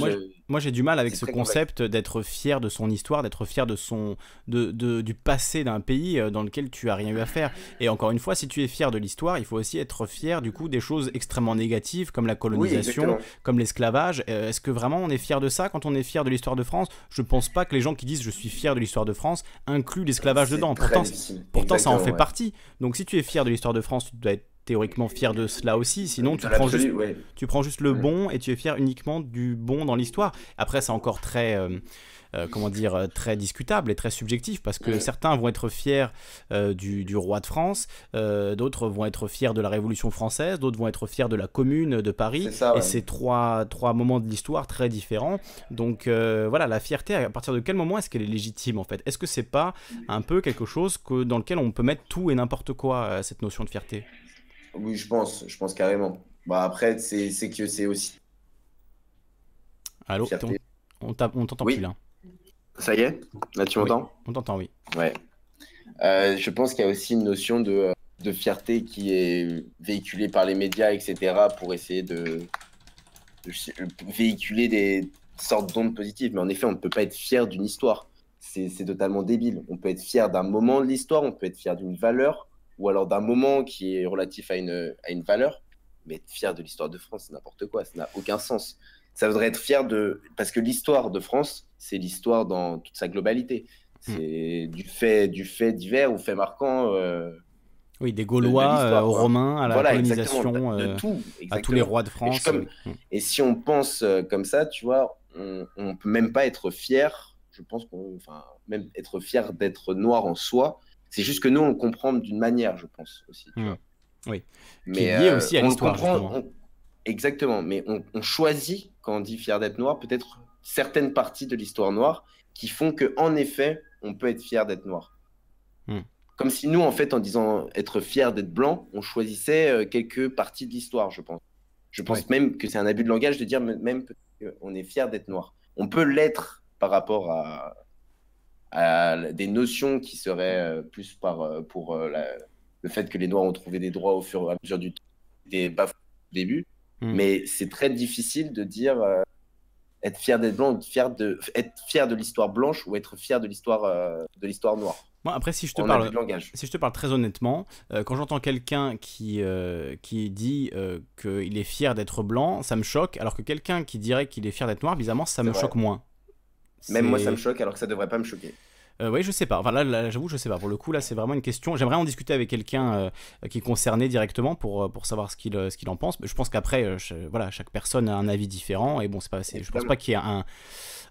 moi, j'ai du mal avec ce concept d'être fier de son histoire, d'être fier de son, de, de- du passé d'un pays euh, dans lequel tu as rien eu à faire. Et encore une fois, si tu es fier de l'histoire, il faut aussi être fier du coup des choses extrêmement négatives comme la colonisation, comme l'esclavage. Euh, Est-ce que vraiment on est fier de ça quand on est fier de l'histoire de France? Je pense pas que les gens qui disent je suis fier de l'histoire de France incluent l'esclavage dedans. Pourtant, pourtant ça en fait ouais. partie. Donc si tu es fier de l'histoire de France, tu dois être théoriquement fier de cela aussi. Sinon, tu prends juste ouais. tu prends juste le bon et tu es fier uniquement du bon dans l'histoire. Après, c'est encore très, euh, euh, comment dire, euh, très discutable et très subjectif parce que certains vont être fiers euh, du, du roi de France, d'autres vont être fiers de la Révolution française, d'autres vont être fiers de la Commune de Paris. Ça. Et c'est trois, trois moments de l'histoire très différents. Donc voilà, la fierté, à partir de quel moment est-ce qu'elle est légitime en fait? Est-ce que c'est pas un peu quelque chose que, dans lequel on peut mettre tout et n'importe quoi, cette notion de fierté? Oui, je pense, je pense carrément. Bah après, c'est c'est que c'est aussi Allô. On, on t'a- on t'entend Oui. plus là. Ça y est Là, tu Oui. m'entends On t'entend, oui. Ouais. Euh, je pense qu'il y a aussi une notion de, de fierté qui est véhiculée par les médias, etc., pour essayer de, de véhiculer des sortes d'ondes positives. Mais en effet, on ne peut pas être fier d'une histoire. C'est c'est totalement débile. On peut être fier d'un moment de l'histoire, on peut être fier d'une valeur, ou alors d'un moment qui est relatif à une, à une valeur. Mais être fier de l'histoire de France, c'est n'importe quoi. Ça n'a aucun sens. Ça voudrait être fier de... Parce que l'histoire de France, c'est l'histoire dans toute sa globalité. C'est du fait, du fait divers ou fait marquant. euh, Oui, des Gaulois euh, aux quoi. Romains, à la voilà, colonisation, de, euh, tout. à tous les rois de France. comme- euh, Et si on pense euh, comme ça, tu vois, on, on peut même pas être fier. Je pense qu'on, enfin, même être fier d'être noir en soi. C'est juste que nous, on le comprend d'une manière, je pense aussi. Hmm. Oui. Mais Qui est lié euh, aussi à l'histoire, on- Exactement. Mais on, on choisit quand on dit fier d'être noir, peut-être certaines parties de l'histoire noire qui font que, en effet, on peut être fier d'être noir. Hmm. Comme si nous, en fait, en disant être fier d'être blanc, on choisissait euh, quelques parties de l'histoire, je pense. Je pense Ouais. même que c'est un abus de langage de dire même qu'on est fier d'être noir. On peut l'être par rapport à, à des notions qui seraient euh, plus par, euh, pour euh, la- le fait que les noirs ont trouvé des droits au fur et à mesure du temps, des au début. Hmm. Mais c'est très difficile de dire euh, être fier d'être blanc, être fier de, être fier de l'histoire blanche ou être fier de l'histoire euh, de l'histoire noire. Moi, après, si je te parle, si je te parle très honnêtement, euh, quand j'entends quelqu'un qui, qui dit qu'il est fier d'être blanc, ça me choque, alors que quelqu'un qui dirait qu'il est fier d'être noir, bizarrement, ça me vrai. choque moins. Même moi, ça me choque alors que ça devrait pas me choquer. Euh, oui, je sais pas. Enfin, là, là, j'avoue, je sais pas. Pour le coup, là, c'est vraiment une question. J'aimerais en discuter avec quelqu'un euh, qui est concerné directement pour, euh, pour savoir ce qu'il euh, qu'il en pense. Mais je pense qu'après, euh, voilà, chaque personne a un avis différent. Et bon, c'est pas, je pense pas qu'il y ait un,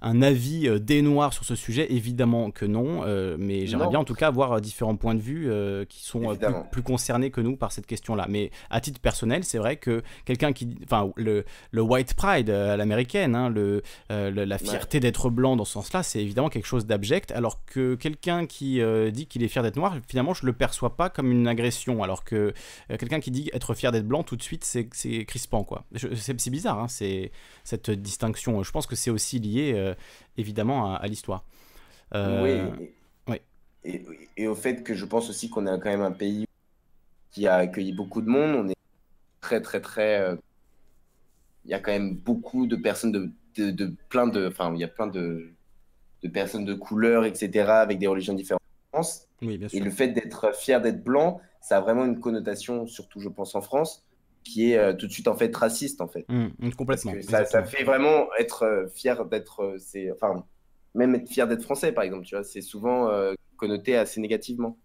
un avis des noirs sur ce sujet. Évidemment que non. mais j'aimerais bien, en tout cas, avoir différents points de vue qui sont plus, concernés que nous par cette question-là. Mais à titre personnel, c'est vrai que quelqu'un qui, enfin, le, le white pride à l'américaine, hein, le, le- la fierté d'être blanc dans ce sens-là, c'est évidemment quelque chose d'abject, alors que quelqu'un qui euh, dit qu'il est fier d'être noir, finalement, je le perçois pas comme une agression, alors que euh, quelqu'un qui dit être fier d'être blanc, tout de suite, c'est crispant, quoi. C'est bizarre, hein, c'est cette distinction. Je pense que c'est aussi lié, euh, évidemment, à, à l'histoire. Oui. Et, oui. Et, et au fait que je pense aussi qu'on est quand même un pays qui a accueilli beaucoup de monde. On est très, très, très. Il y a quand même beaucoup de personnes de, de, de plein de. Enfin, il y a plein de, de personnes de couleur, etc., avec des religions différentes. Oui, bien Et le fait d'être fier d'être blanc, ça a vraiment une connotation, surtout, je pense, en France, qui est euh, tout de suite, en fait, raciste, en fait. Hum, Parce complètement. ça, fait vraiment être euh, fier d'être. euh, c'est, enfin, même être fier d'être français, par exemple, tu vois, c'est souvent connoté assez négativement.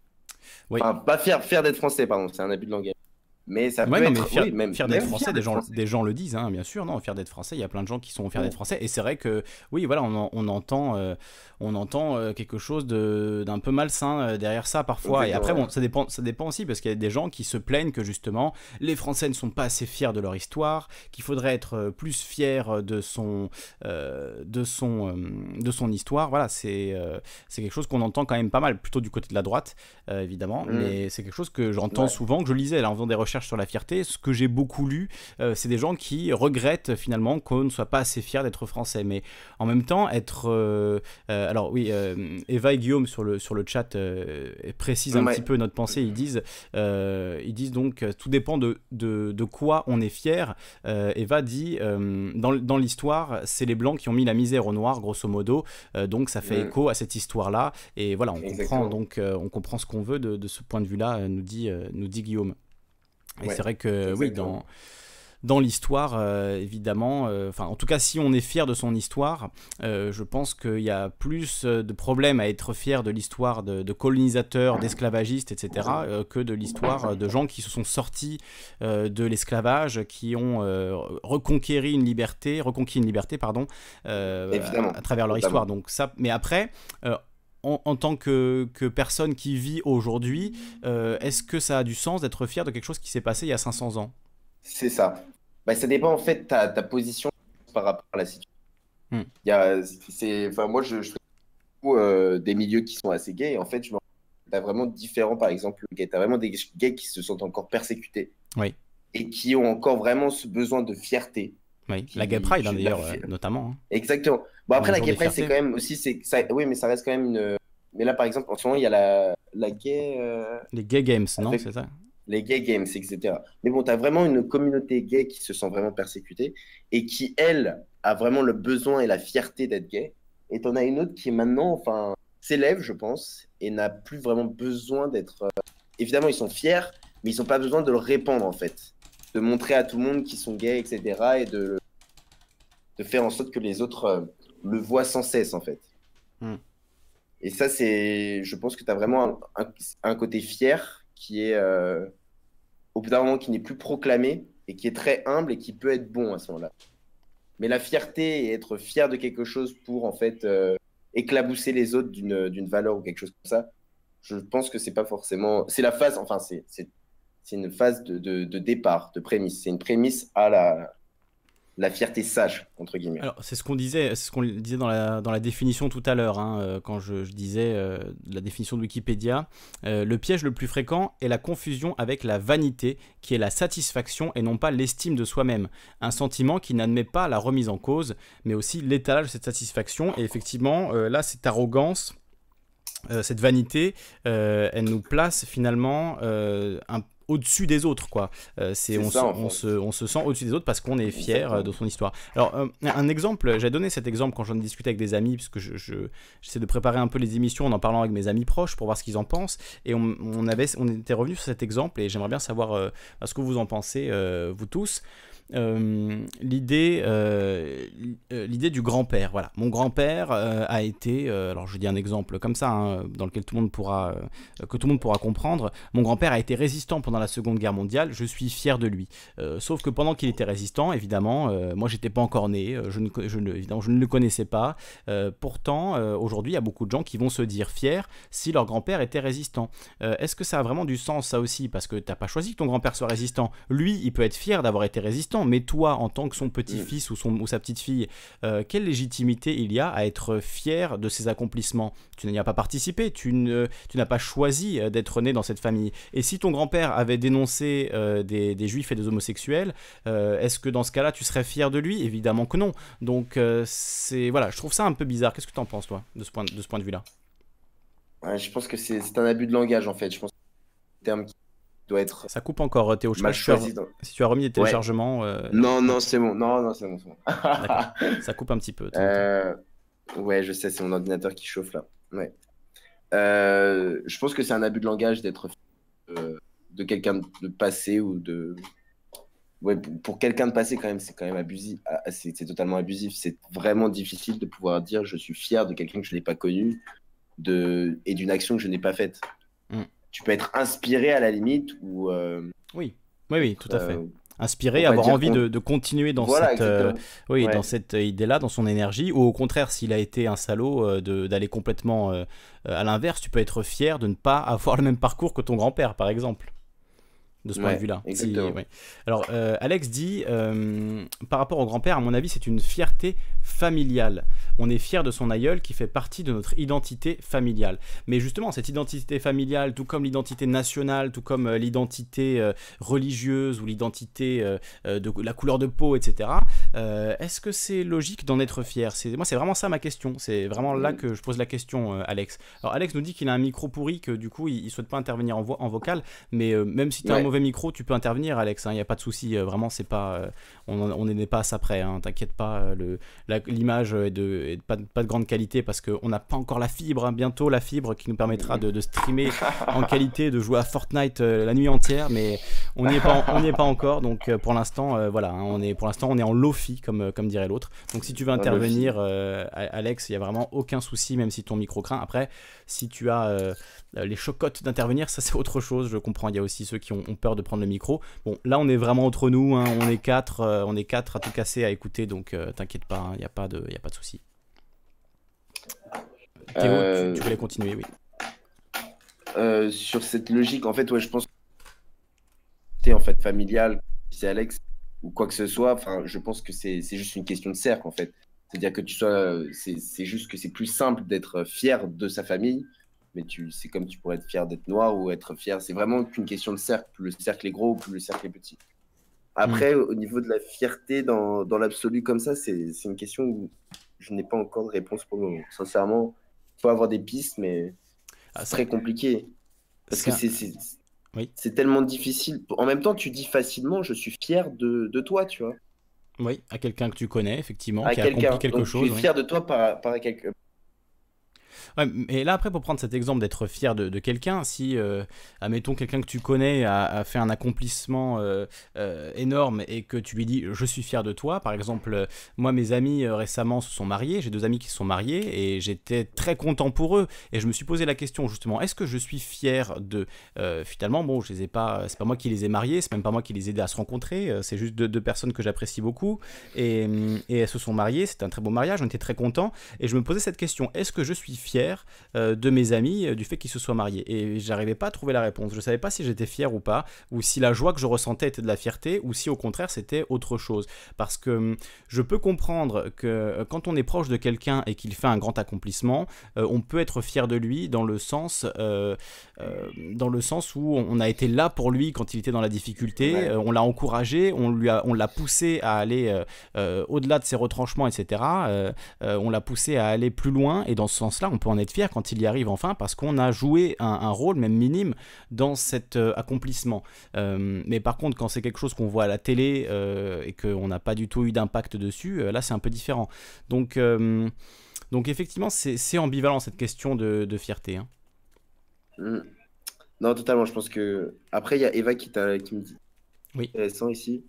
Oui. Enfin, pas fier, fier d'être français, pardon, c'est un abus de langage. Mais ça Ouais, peut non, être. mais fier, oui, même, fier même d'être français, fier des gens, français. des gens le disent, hein, bien sûr. Non, fier d'être français, il y a plein de gens qui sont fiers d'être français. Et c'est vrai que, oui, voilà, on, on entend, euh, on entend euh, quelque chose de- d'un peu malsain euh, derrière ça parfois. Et après, bon, ça dépend, ça dépend aussi parce qu'il y a des gens qui se plaignent que justement, les Français ne sont pas assez fiers de leur histoire, qu'il faudrait être plus fier de son, de son, de son histoire. Voilà, c'est, c'est quelque chose qu'on entend quand même pas mal, plutôt du côté de la droite, évidemment. Mm. Mais c'est quelque chose que j'entends Ouais. souvent, que je lisais là, en faisant des recherches sur la fierté. Ce que j'ai beaucoup lu, euh, c'est des gens qui regrettent finalement qu'on ne soit pas assez fier d'être français. Mais en même temps, être. euh, euh, alors oui, Eva et Guillaume sur le, sur le chat précisent un Ouais. petit peu notre pensée. Ils disent, ils disent donc tout dépend de, de, de quoi on est fier. Eva dit dans, dans l'histoire, c'est les blancs qui ont mis la misère aux noirs, grosso modo. Donc ça fait Mm. écho à cette histoire-là. Et voilà, on Exactement. comprend donc on comprend ce qu'on veut de, de ce point de vue-là, nous dit, nous dit Guillaume. Et Ouais, c'est vrai que oui, dans dans l'histoire, euh, évidemment, euh, enfin, en tout cas, si on est fier de son histoire, euh, je pense qu'il y a plus de problèmes à être fier de l'histoire de, de colonisateurs, d'esclavagistes, etc., que de l'histoire de gens qui se sont sortis de l'esclavage, qui ont reconquéri une liberté, reconquis une liberté, pardon, à, à travers leur histoire. Donc ça, mais après. En, en tant que, que personne qui vit aujourd'hui, euh, est-ce que ça a du sens d'être fier de quelque chose qui s'est passé il y a 500 ans? C'est ça. Bah, ça dépend en fait de ta, ta position par rapport à la situation. Hmm. Il y a, c'est, enfin, moi, je, je euh, des milieux qui sont assez gays. En fait, je as vraiment différents, par exemple, tu as vraiment des gays qui se sentent encore persécutés Oui. et qui ont encore vraiment ce besoin de fierté. Oui, Qui- la Gay Pride, hein, d'ailleurs, la- euh, notamment. hein. Exactement. Bon, après, la gay pride, c'est quand même aussi, c'est, ça, oui, mais ça reste quand même une. Mais là, par exemple, en ce moment, il y a la, la gay. euh, Les Gay Games, non C'est ça? les gay games, etc. Mais bon, tu as vraiment une communauté gay qui se sent vraiment persécutée et qui, elle, a vraiment le besoin et la fierté d'être gay. Et tu en as une autre qui, maintenant, enfin, s'élève, je pense, et n'a plus vraiment besoin d'être. euh, Évidemment, ils sont fiers, mais ils n'ont pas besoin de le répandre, en fait. De montrer à tout le monde qu'ils sont gays, etc. Et de, de faire en sorte que les autres euh, le voient sans cesse, en fait. Hmm. Et ça, c'est. Je pense que tu as vraiment un, un- un côté fier qui est, euh, au bout d'un moment, qui n'est plus proclamé et qui est très humble et qui peut être bon à ce moment-là. Mais la fierté et être fier de quelque chose pour, en fait, euh, éclabousser les autres d'une valeur ou quelque chose comme ça, je pense que c'est pas forcément. C'est la phase, enfin, c'est une phase de, de, de départ, de prémisse. C'est une prémisse à la, la fierté sage, entre guillemets. Alors, c'est ce qu'on disait, ce disait dans la, dans la définition tout à l'heure, hein, euh, quand je, disais euh, la définition de Wikipédia. Euh, le piège le plus fréquent est la confusion avec la vanité, qui est la satisfaction et non pas l'estime de soi-même. Un sentiment qui n'admet pas la remise en cause, mais aussi l'étalage de cette satisfaction. Et effectivement, là, cette arrogance. cette vanité, elle nous place finalement un- au-dessus des autres, quoi. Euh, c'est on, ça, se, on, se, on se sent au-dessus des autres parce qu'on est fier euh, de son histoire. Alors, euh, un exemple, j'ai donné cet exemple quand j'en discutais avec des amis, puisque je, je- j'essaie de préparer un peu les émissions en en parlant avec mes amis proches pour voir ce qu'ils en pensent. Et on, on avait, on était revenu sur cet exemple et j'aimerais bien savoir ce que vous en pensez, vous tous. Euh, l'idée euh, euh, l'idée du grand-père voilà. Mon grand-père a été alors je dis un exemple comme ça hein, dans lequel tout le monde pourra que tout le monde pourra comprendre. Mon grand-père a été résistant pendant la seconde guerre mondiale. Je suis fier de lui. Sauf que pendant qu'il était résistant, évidemment, moi j'étais pas encore né, je ne, je ne- je ne le connaissais pas. Pourtant, aujourd'hui, il y a beaucoup de gens qui vont se dire fiers si leur grand-père était résistant. Est-ce que ça a vraiment du sens ça aussi? Parce que t'as pas choisi que ton grand-père soit résistant. Lui, il peut être fier d'avoir été résistant, mais toi, en tant que son petit-fils ou, son, ou sa petite-fille, euh, quelle légitimité il y a à être fier de ses accomplissements? Tu n'y as pas participé, tu n'as pas choisi euh, d'être né dans cette famille. Et si ton grand-père avait dénoncé euh, des, des juifs et des homosexuels, euh, est-ce que dans ce cas-là, tu serais fier de lui? Évidemment que non. Donc, c'est voilà, je trouve ça un peu bizarre. Qu'est-ce que tu en penses, toi, de ce point de, ce point de vue-là? Ouais, je pense que c'est c'est un abus de langage, en fait. Je pense que c'est un terme qui doit être Ça coupe encore, Théo. Je mal si tu as- choisi. dans- si tu as remis les téléchargements, euh, Non, non, c'est bon. Non, non, c'est bon. ça coupe un petit peu. Euh, ouais, je sais, c'est mon ordinateur qui chauffe là. Ouais. Euh, je pense que c'est un abus de langage d'être euh, de quelqu'un de passé ou de. Ouais, pour, quelqu'un de passé, quand même, c'est quand même abusif. Ah, C'est c'est totalement abusif. C'est vraiment difficile de pouvoir dire je suis fier de quelqu'un que je n'ai pas connu de... et d'une action que je n'ai pas faite. Mm. Tu peux être inspiré à la limite ou. euh, Oui, oui, oui, tout à fait. euh, Inspiré, on va avoir envie de, de continuer dans voilà, cette, euh, exactement. oui, Ouais. dans cette idée-là, dans son énergie, ou au contraire, s'il a été un salaud, euh, d'aller complètement euh, à l'inverse, tu peux être fier de ne pas avoir le même parcours que ton grand-père, par exemple. De ce point de vue-là. Ouais. Alors, euh, Alex dit, euh, par rapport au grand-père, à mon avis, c'est une fierté familiale. On est fier de son aïeul qui fait partie de notre identité familiale. Mais justement, cette identité familiale, tout comme l'identité nationale, tout comme euh, l'identité religieuse ou l'identité de la couleur de peau, etc. Est-ce que c'est logique d'en être fier? C'est moi, c'est vraiment ça ma question. C'est vraiment là que je pose la question, Alex. Alors Alex nous dit qu'il a un micro pourri, que du coup il, il souhaite pas intervenir en, voix, en vocal, mais même si tu as un Ouais. Mauvais micro, tu peux intervenir, Alex. Il n'y a pas de souci. euh, vraiment, c'est pas, euh, on n'est pas à ça près. Hein, T'inquiète pas. euh, L'image est de, est pas, de- pas de grande qualité parce qu'on n'a pas encore la fibre. hein, bientôt la fibre qui nous permettra de, de streamer en qualité, de jouer à Fortnite euh, la nuit entière, mais on n'y est pas, on n'y est pas encore. Donc euh, pour l'instant, voilà, hein, on est pour l'instant on est en lofi comme comme dirait l'autre. Donc si tu veux En intervenir, Alex, il y a vraiment aucun souci, même si ton micro craint. Après, si tu as les chocottes d'intervenir, ça c'est autre chose. Je comprends. Il y a aussi ceux qui ont, ont peur de prendre le micro. Bon, là on est vraiment entre nous. hein, on est quatre, euh, on est quatre à tout casser à écouter. Donc euh, t'inquiète pas, hein, il n'y a pas de, y a pas de souci. Théo, Euh, tu, tu voulais continuer, oui. Sur cette logique, en fait, ouais, je pense que t'es en fait familial, c'est Alex ou quoi que ce soit. Enfin, je pense que c'est c'est juste une question de cercle, en fait. C'est-à-dire que tu sois, c'est c'est juste que c'est plus simple d'être fier de sa famille, mais tu, c'est comme tu pourrais être fier d'être noir ou être fier. C'est vraiment qu'une question de cercle. Plus le cercle est gros, plus le cercle est petit. Après, au niveau de la fierté dans, dans l'absolu comme ça, c'est une question où je n'ai pas encore de réponse pour le moment. Sincèrement, il faut avoir des pistes, mais Ah, c'est très compliqué. Parce que un- c'est Oui. tellement difficile. En même temps, tu dis facilement, je suis fier de, de toi, tu vois. Oui, à quelqu'un que tu connais, effectivement, à qui a accompli quelque Donc, chose. Es oui. fier de toi par, par quelqu'un. Ouais, et là, après, pour prendre cet exemple d'être fier de, quelqu'un, si, euh, admettons, quelqu'un que tu connais a, fait un accomplissement euh, euh, énorme et que tu lui dis je suis fier de toi, par exemple, euh, moi, mes amis récemment se sont mariés, j'ai deux amis qui se sont mariés et j'étais très content pour eux. Et je me suis posé la question, justement, est-ce que je suis fier de. finalement, bon, je les ai pas. C'est pas moi qui les ai mariés, c'est même pas moi qui les ai aidés à se rencontrer, c'est juste deux, personnes que j'apprécie beaucoup. Et, et elles se sont mariées, c'était un très beau mariage, on était très contents. Et je me posais cette question est-ce que je suis fier euh, de mes amis euh, du fait qu'ils se soient mariés Et j'arrivais pas à trouver la réponse. Je savais pas si j'étais fier ou pas, ou si la joie que je ressentais était de la fierté, ou si au contraire c'était autre chose. Parce que hum, je peux comprendre que euh, quand on est proche de quelqu'un et qu'il fait un grand accomplissement, euh, on peut être fier de lui dans le sens, dans le sens où on a été là pour lui quand il était dans la difficulté, Ouais. on l'a encouragé, on lui a, on l'a poussé à aller au-delà de ses retranchements, etc. On l'a poussé à aller plus loin et dans ce sens-là, on peut en être fier quand il y arrive enfin parce qu'on a joué un, un rôle, même minime, dans cet euh, accomplissement. Euh, mais par contre, quand c'est quelque chose qu'on voit à la télé euh, et qu'on n'a pas du tout eu d'impact dessus, là c'est un peu différent. Donc, donc effectivement, c'est ambivalent cette question de, de fierté. hein. Mm. Non, totalement. Je pense que. Après, il y a Eva qui, qui me dit. Oui. Intéressant ici.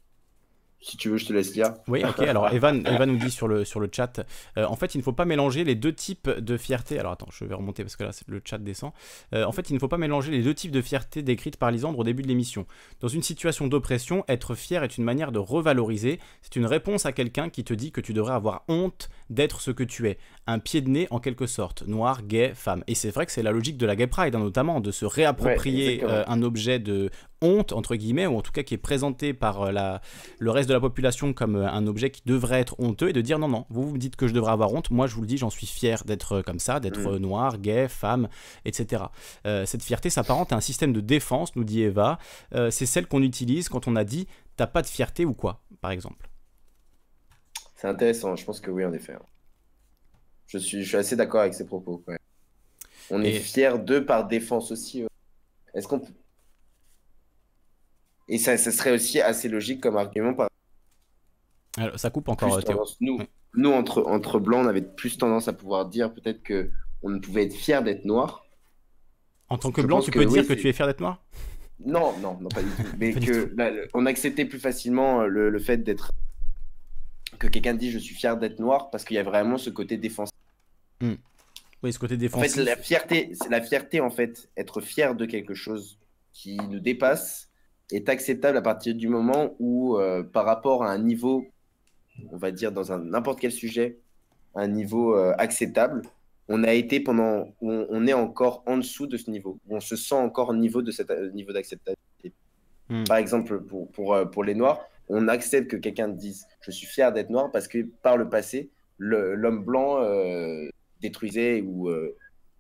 Si tu veux, je te laisse lire. Oui, ok. Alors, Evan, Evan nous dit sur le, sur le chat, euh, en fait, il ne faut pas mélanger les deux types de fierté. Alors, attends, je vais remonter parce que là, le chat descend. Euh, en fait, il ne faut pas mélanger les deux types de fierté décrites par Lisandre au début de l'émission. Dans une situation d'oppression, être fier est une manière de revaloriser. C'est une réponse à quelqu'un qui te dit que tu devrais avoir honte d'être ce que tu es. Un pied de nez en quelque sorte. Noir, gay, femme. Et c'est vrai que c'est la logique de la gay pride, hein, notamment, de se réapproprier euh, un objet de honte, entre guillemets, ou en tout cas qui est présenté par euh, la, le reste de la population comme euh, un objet qui devrait être honteux et de dire non, non, vous vous me dites que je devrais avoir honte, moi je vous le dis, j'en suis fier d'être euh, comme ça, d'être Mm. noir, gay, femme, etc. Euh, cette fierté s'apparente à un système de défense, nous dit Eva, Euh, c'est celle qu'on utilise quand on a dit t'as pas de fierté ou quoi, par exemple. C'est intéressant. Je pense que oui, en effet. Je suis, je suis assez d'accord avec ces propos. ouais. On est fiers d'eux par défense aussi. Est-ce qu'on peut- Et ça, ça serait aussi assez logique comme argument par Alors, ça coupe encore, euh, tendance- Nous, Ouais. nous entre, entre blancs, on avait plus tendance à pouvoir dire peut-être que on ne pouvait être fier d'être noir. En tant que Je blanc, tu que peux oui, dire que tu es fier d'être noir? Non, non, non, pas du tout. Mais que là, le- on acceptait plus facilement euh, le, le fait d'être. Que quelqu'un dit je suis fier d'être noir parce qu'il y a vraiment ce côté défensif. Oui, ce côté En défensif. fait, la fierté, c'est la fierté, en fait, être fier de quelque chose qui nous dépasse est acceptable à partir du moment où, euh, par rapport à un niveau, on va dire dans un n'importe quel sujet, un niveau euh, acceptable, on a été pendant, on, on est encore en dessous de ce niveau, on se sent encore au niveau de cet euh, niveau d'acceptabilité. Hmm. Par exemple, pour, pour, pour les Noirs, on accepte que quelqu'un dise je suis fier d'être noir parce que par le passé, l'homme blanc détruisait ou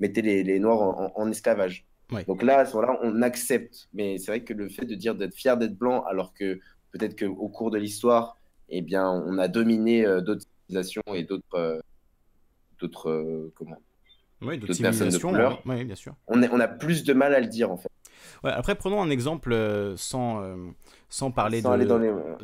mettait les, les Noirs en, en- en esclavage. Ouais. Donc là, à ce moment-là, on accepte. Mais c'est vrai que le fait de dire d'être fier d'être blanc, alors que peut-être qu'au cours de l'histoire, eh bien, on a dominé euh, d'autres civilisations et d'autres, euh, d'autres, euh, comment Oui, d'autres personnes de civilisations. couleur. Oui, bien sûr. on, est- on a plus de mal à le dire en fait. Ouais, après, prenons un exemple euh, sans, sans parler Sans de. les.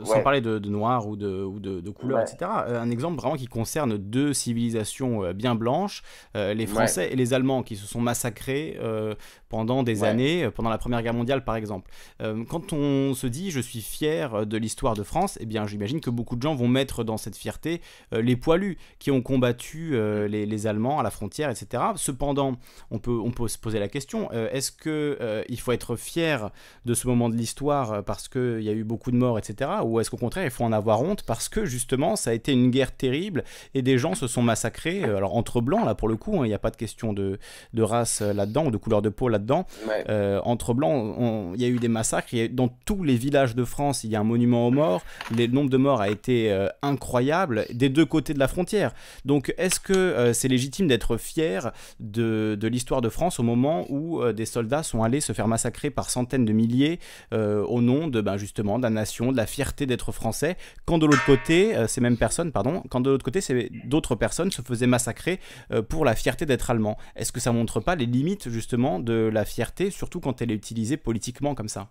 sans ouais. parler de, de noir ou de, ou de, de couleur, Ouais. etc. Euh, un exemple vraiment qui concerne deux civilisations euh, bien blanches, euh, les Ouais. Français et les Allemands, qui se sont massacrés euh, pendant des années, pendant la Première Guerre mondiale par exemple. Euh, quand on se dit je suis fier de l'histoire de France, eh bien j'imagine que beaucoup de gens vont mettre dans cette fierté les poilus qui ont combattu les, les Allemands à la frontière, etc. Cependant, on peut, on peut se poser la question, est-ce que euh, il faut être fier de ce moment de l'histoire parce qu'il y a eu beaucoup de morts, etc. Ou est-ce qu'au contraire, il faut en avoir honte parce que justement, ça a été une guerre terrible et des gens se sont massacrés, euh, alors entre blancs, là pour le coup, hein, il n'y a pas de question de, de race euh, là-dedans ou de couleur de peau là-dedans. Ouais. Euh, entre blancs, il y a eu des massacres. il y a- dans tous les villages de France, il y a un monument aux morts. Le nombre de morts a été euh, incroyable des deux côtés de la frontière. Donc, est-ce que euh, c'est légitime d'être fier de, de l'histoire de France au moment où des soldats sont allés se faire massacrer par centaines de milliers au nom de ben, justement de la nation, de la fierté d'être français, quand de l'autre côté, euh, ces mêmes personnes, pardon, quand de l'autre côté, d'autres personnes se faisaient massacrer euh, pour la fierté d'être allemand. Est-ce que ça montre pas les limites justement de la fierté, surtout quand elle est utilisée politiquement comme ça?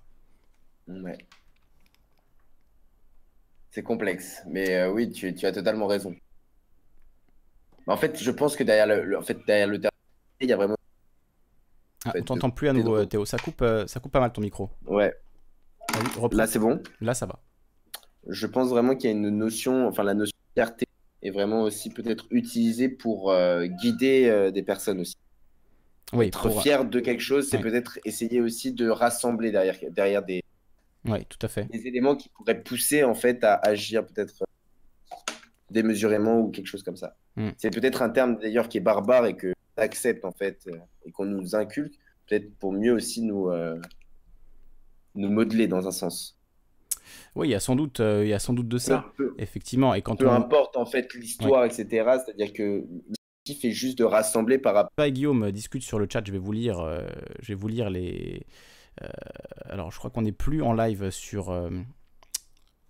Ouais. C'est complexe, mais euh, oui, tu, tu as totalement raison. En fait, je pense que derrière le, le- en fait, derrière le terme, il y a vraiment. Ah, on t'entend plus à nouveau, Théo. Ça coupe, ça coupe pas mal ton micro. Ouais. Reprends. Là, c'est bon. Là, ça va. Je pense vraiment qu'il y a une notion, enfin, la notion de fierté est vraiment aussi peut-être utilisée pour euh, guider euh, des personnes aussi. Oui, Être pour- fier de quelque chose, c'est Ouais. peut-être essayer aussi de rassembler derrière, derrière des, ouais, tout à fait. des éléments qui pourraient pousser en fait à agir peut-être euh, démesurément ou quelque chose comme ça. Mm. C'est peut-être un terme d'ailleurs qui est barbare et que accepte en fait euh, et qu'on nous inculque, peut-être pour mieux aussi nous, euh, nous modeler dans un sens. Oui, il y a sans doute, euh, il y a sans doute de ça. Peu, Effectivement. Et quand peu on, importe en fait l'histoire, etc. C'est-à-dire que l'objectif est juste de rassembler par rapport. Et Guillaume discutent sur le chat, je vais vous lire, euh, je vais vous lire les. euh, alors, je crois qu'on n'est plus en live sur, euh,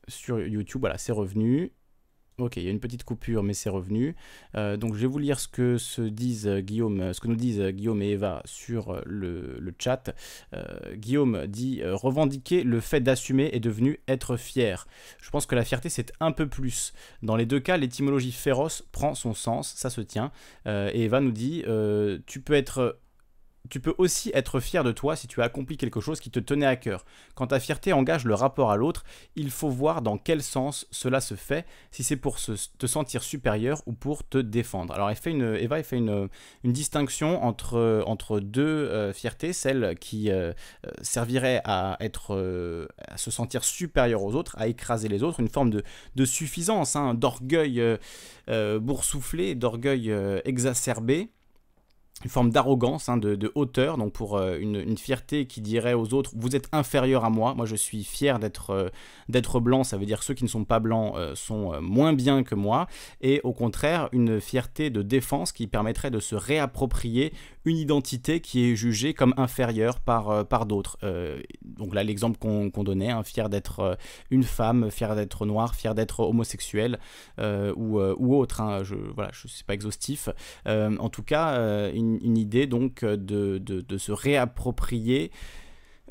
sur YouTube. Voilà, c'est revenu. Ok, il y a une petite coupure, mais c'est revenu. Euh, donc, je vais vous lire ce que se disent euh, Guillaume, euh, ce que nous disent Guillaume et Eva sur le, le chat. Guillaume dit revendiquer le fait d'assumer est devenu être fier. Je pense que la fierté c'est un peu plus. Dans les deux cas, l'étymologie féroce prend son sens, ça se tient. Et Eva nous dit tu peux être tu peux aussi être fier de toi si tu as accompli quelque chose qui te tenait à cœur. Quand ta fierté engage le rapport à l'autre, il faut voir dans quel sens cela se fait, si c'est pour te sentir supérieur ou pour te défendre. Alors Eva elle fait une, distinction entre, deux euh, fiertés, celle qui euh, euh, servirait à, se sentir supérieur aux autres, à écraser les autres, une forme de, suffisance, hein, d'orgueil boursouflé, d'orgueil exacerbé une forme d'arrogance, hein, de, hauteur, donc pour euh, une, fierté qui dirait aux autres vous êtes inférieur à moi, moi je suis fier d'être euh, blanc, ça veut dire ceux qui ne sont pas blancs euh, sont moins bien que moi, et au contraire une fierté de défense qui permettrait de se réapproprier une identité qui est jugée comme inférieure par, euh, par d'autres. Euh, donc là l'exemple qu'on donnait, hein, fier d'être euh, une femme, fier d'être noir, fier d'être homosexuel ou, ou autre, hein, je voilà, je suis pas exhaustif. En tout cas, une, idée donc de- de se réapproprier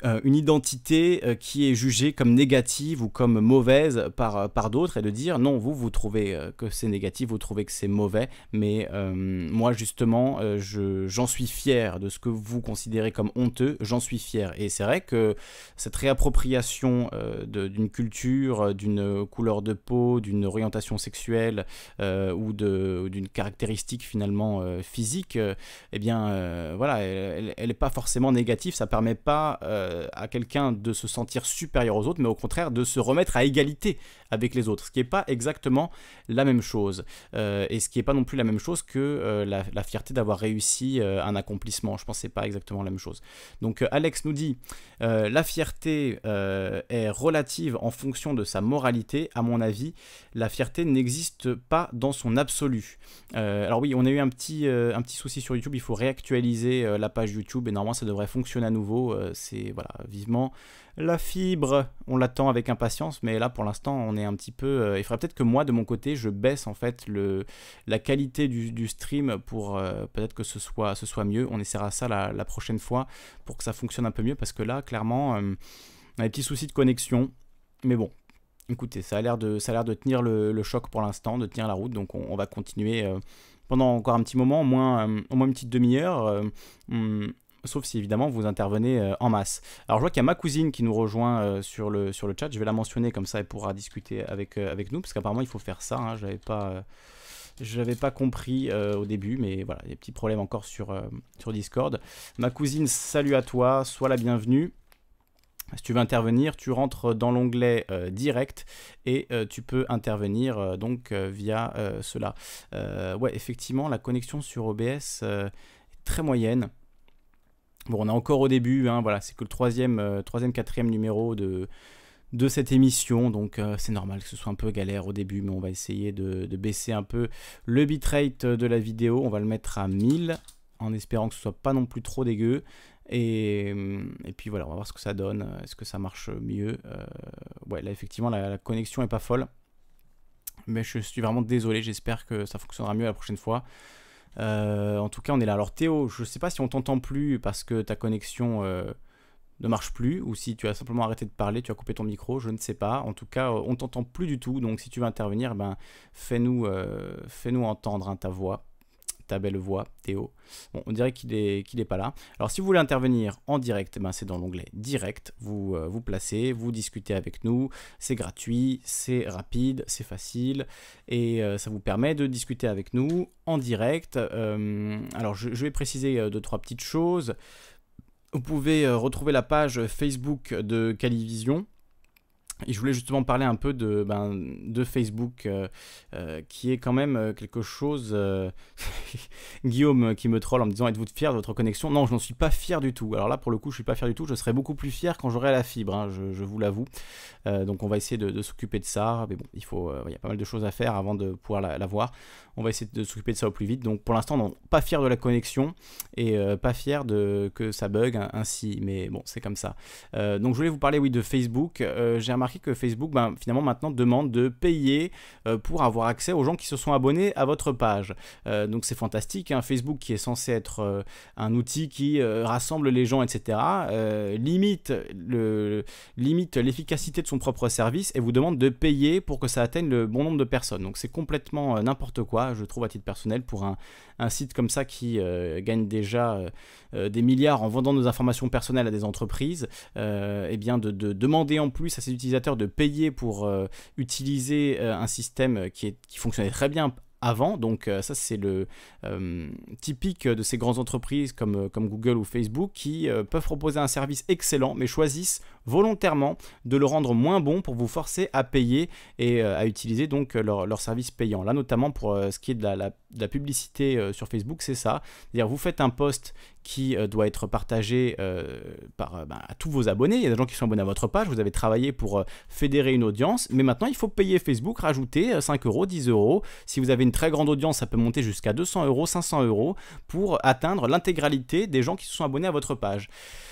euh, une identité euh, qui est jugée comme négative ou comme mauvaise par, euh, par d'autres et de dire non, vous, vous trouvez que c'est négatif, vous trouvez que c'est mauvais, mais moi justement, je- j'en suis fier de ce que vous considérez comme honteux, j'en suis fier. Et c'est vrai que cette réappropriation d'une culture, d'une couleur de peau, d'une orientation sexuelle ou d'une caractéristique finalement physique, eh bien voilà, elle n'est pas forcément négative, ça permet pas à quelqu'un de se sentir supérieur aux autres, mais au contraire de se remettre à égalité avec les autres, ce qui n'est pas exactement la même chose, Euh, et ce qui n'est pas non plus la même chose que euh, la, fierté d'avoir réussi euh, un accomplissement, je pense que c'est pas exactement la même chose. Donc Alex nous dit, la fierté est relative en fonction de sa moralité, à mon avis, la fierté n'existe pas dans son absolu. Alors oui, on a eu un petit, un petit souci sur YouTube, il faut réactualiser la page YouTube et normalement ça devrait fonctionner à nouveau. C'est voilà, vivement la fibre, on l'attend avec impatience, mais là pour l'instant on est un petit peu. euh, il faudrait peut-être que moi de mon côté je baisse en fait le, la qualité du, stream pour euh, peut-être que ce soit, mieux. On essaiera ça la, prochaine fois pour que ça fonctionne un peu mieux parce que là clairement euh, on a des petits soucis de connexion, mais bon. Écoutez, ça a l'air de, ça de tenir le, choc pour l'instant, de tenir la route, donc on, va continuer euh, pendant encore un petit moment, au moins, euh, au une petite demi-heure, euh, sauf si évidemment vous intervenez euh, en masse. Alors je vois qu'il y a ma cousine qui nous rejoint euh, sur, le, sur le chat, je vais la mentionner comme ça elle pourra discuter avec, euh, avec nous, parce qu'apparemment il faut faire ça, hein, je n'avais pas... euh, pas compris au début, mais voilà, il y a des petits problèmes encore sur, sur Discord. Ma cousine, salut à toi, sois la bienvenue. Si tu veux intervenir, tu rentres dans l'onglet direct et tu peux intervenir donc via cela. Ouais, effectivement, la connexion sur OBS est très moyenne. Bon, on est encore au début, hein, voilà, c'est que le troisième, euh, troisième, quatrième numéro de, de cette émission, donc euh, c'est normal que ce soit un peu galère au début, mais on va essayer de, de baisser un peu le bitrate de la vidéo. On va le mettre à 1000 en espérant que ce soit pas non plus trop dégueu. Et, et puis voilà, on va voir ce que ça donne. Est-ce que ça marche mieux Euh, Ouais, là effectivement, la, la connexion est pas folle. Mais je suis vraiment désolé, j'espère que ça fonctionnera mieux la prochaine fois. Euh, en tout cas, on est là. Alors Théo, je sais pas si on t'entend plus parce que ta connexion euh, ne marche plus ou si tu as simplement arrêté de parler, tu as coupé ton micro, je ne sais pas. En tout cas, euh, on t'entend plus du tout. Donc si tu veux intervenir, ben, fais-nous euh, fais-nous entendre hein, ta voix ta belle voix, Théo. On dirait qu'il est, qu'il est pas là. Alors si vous voulez intervenir en direct, ben, c'est dans l'onglet direct. Vous euh, vous placez, vous discutez avec nous. C'est gratuit, c'est rapide, c'est facile et euh, ça vous permet de discuter avec nous en direct. Euh, alors je, vais préciser deux trois petites choses. Vous pouvez retrouver la page Facebook de Calivision. Et je voulais justement parler un peu de, ben, de Facebook, euh, euh, qui est quand même euh, quelque chose... Guillaume qui me troll en me disant êtes-vous fier de votre connexion? Non, je n'en suis pas fier du tout. Alors là, pour le coup, je suis pas fier du tout. Je serai beaucoup plus fier quand j'aurai la fibre, hein, je, vous l'avoue. Donc on va essayer de, s'occuper de ça. Mais bon, il faut, y a pas mal de choses à faire avant de pouvoir la, la. On va essayer de s'occuper de ça au plus vite. Donc pour l'instant, non, pas fier de la connexion et euh, pas fier de que ça bug hein, ainsi. Mais bon, c'est comme ça. Euh, donc je voulais vous parler, oui, de Facebook. Euh, J'ai remarqué que Facebook, ben, finalement, maintenant demande de payer pour avoir accès aux gens qui se sont abonnés à votre page. Donc c'est fantastique. hein. Facebook, qui est censé être un outil qui rassemble les gens, etc., limite le limite l'efficacité de son propre service et vous demande de payer pour que ça atteigne le bon nombre de personnes. Donc c'est complètement n'importe quoi, je trouve à titre personnel, pour un, un site comme ça qui euh, gagne déjà euh, euh, des milliards en vendant nos informations personnelles à des entreprises, euh, eh bien de, de demander en plus à ses utilisateurs de payer pour utiliser un système qui, est, qui fonctionnait très bien avant. Donc ça c'est le typique de ces grandes entreprises comme, comme Google ou Facebook qui peuvent proposer un service excellent mais choisissent volontairement de le rendre moins bon pour vous forcer à payer et euh, à utiliser donc euh, leur, service payant. Là notamment pour euh, ce qui est de la, publicité sur Facebook, c'est ça. C'est-à-dire vous faites un post qui doit être partagé par, ben, à tous vos abonnés. Il y a des gens qui sont abonnés à votre page, vous avez travaillé pour fédérer une audience, mais maintenant il faut payer Facebook, rajouter euh, 5 euros, 10 euros. Si vous avez une très grande audience, ça peut monter jusqu'à 200 euros, 500 euros pour atteindre l'intégralité des gens qui se sont abonnés à votre page.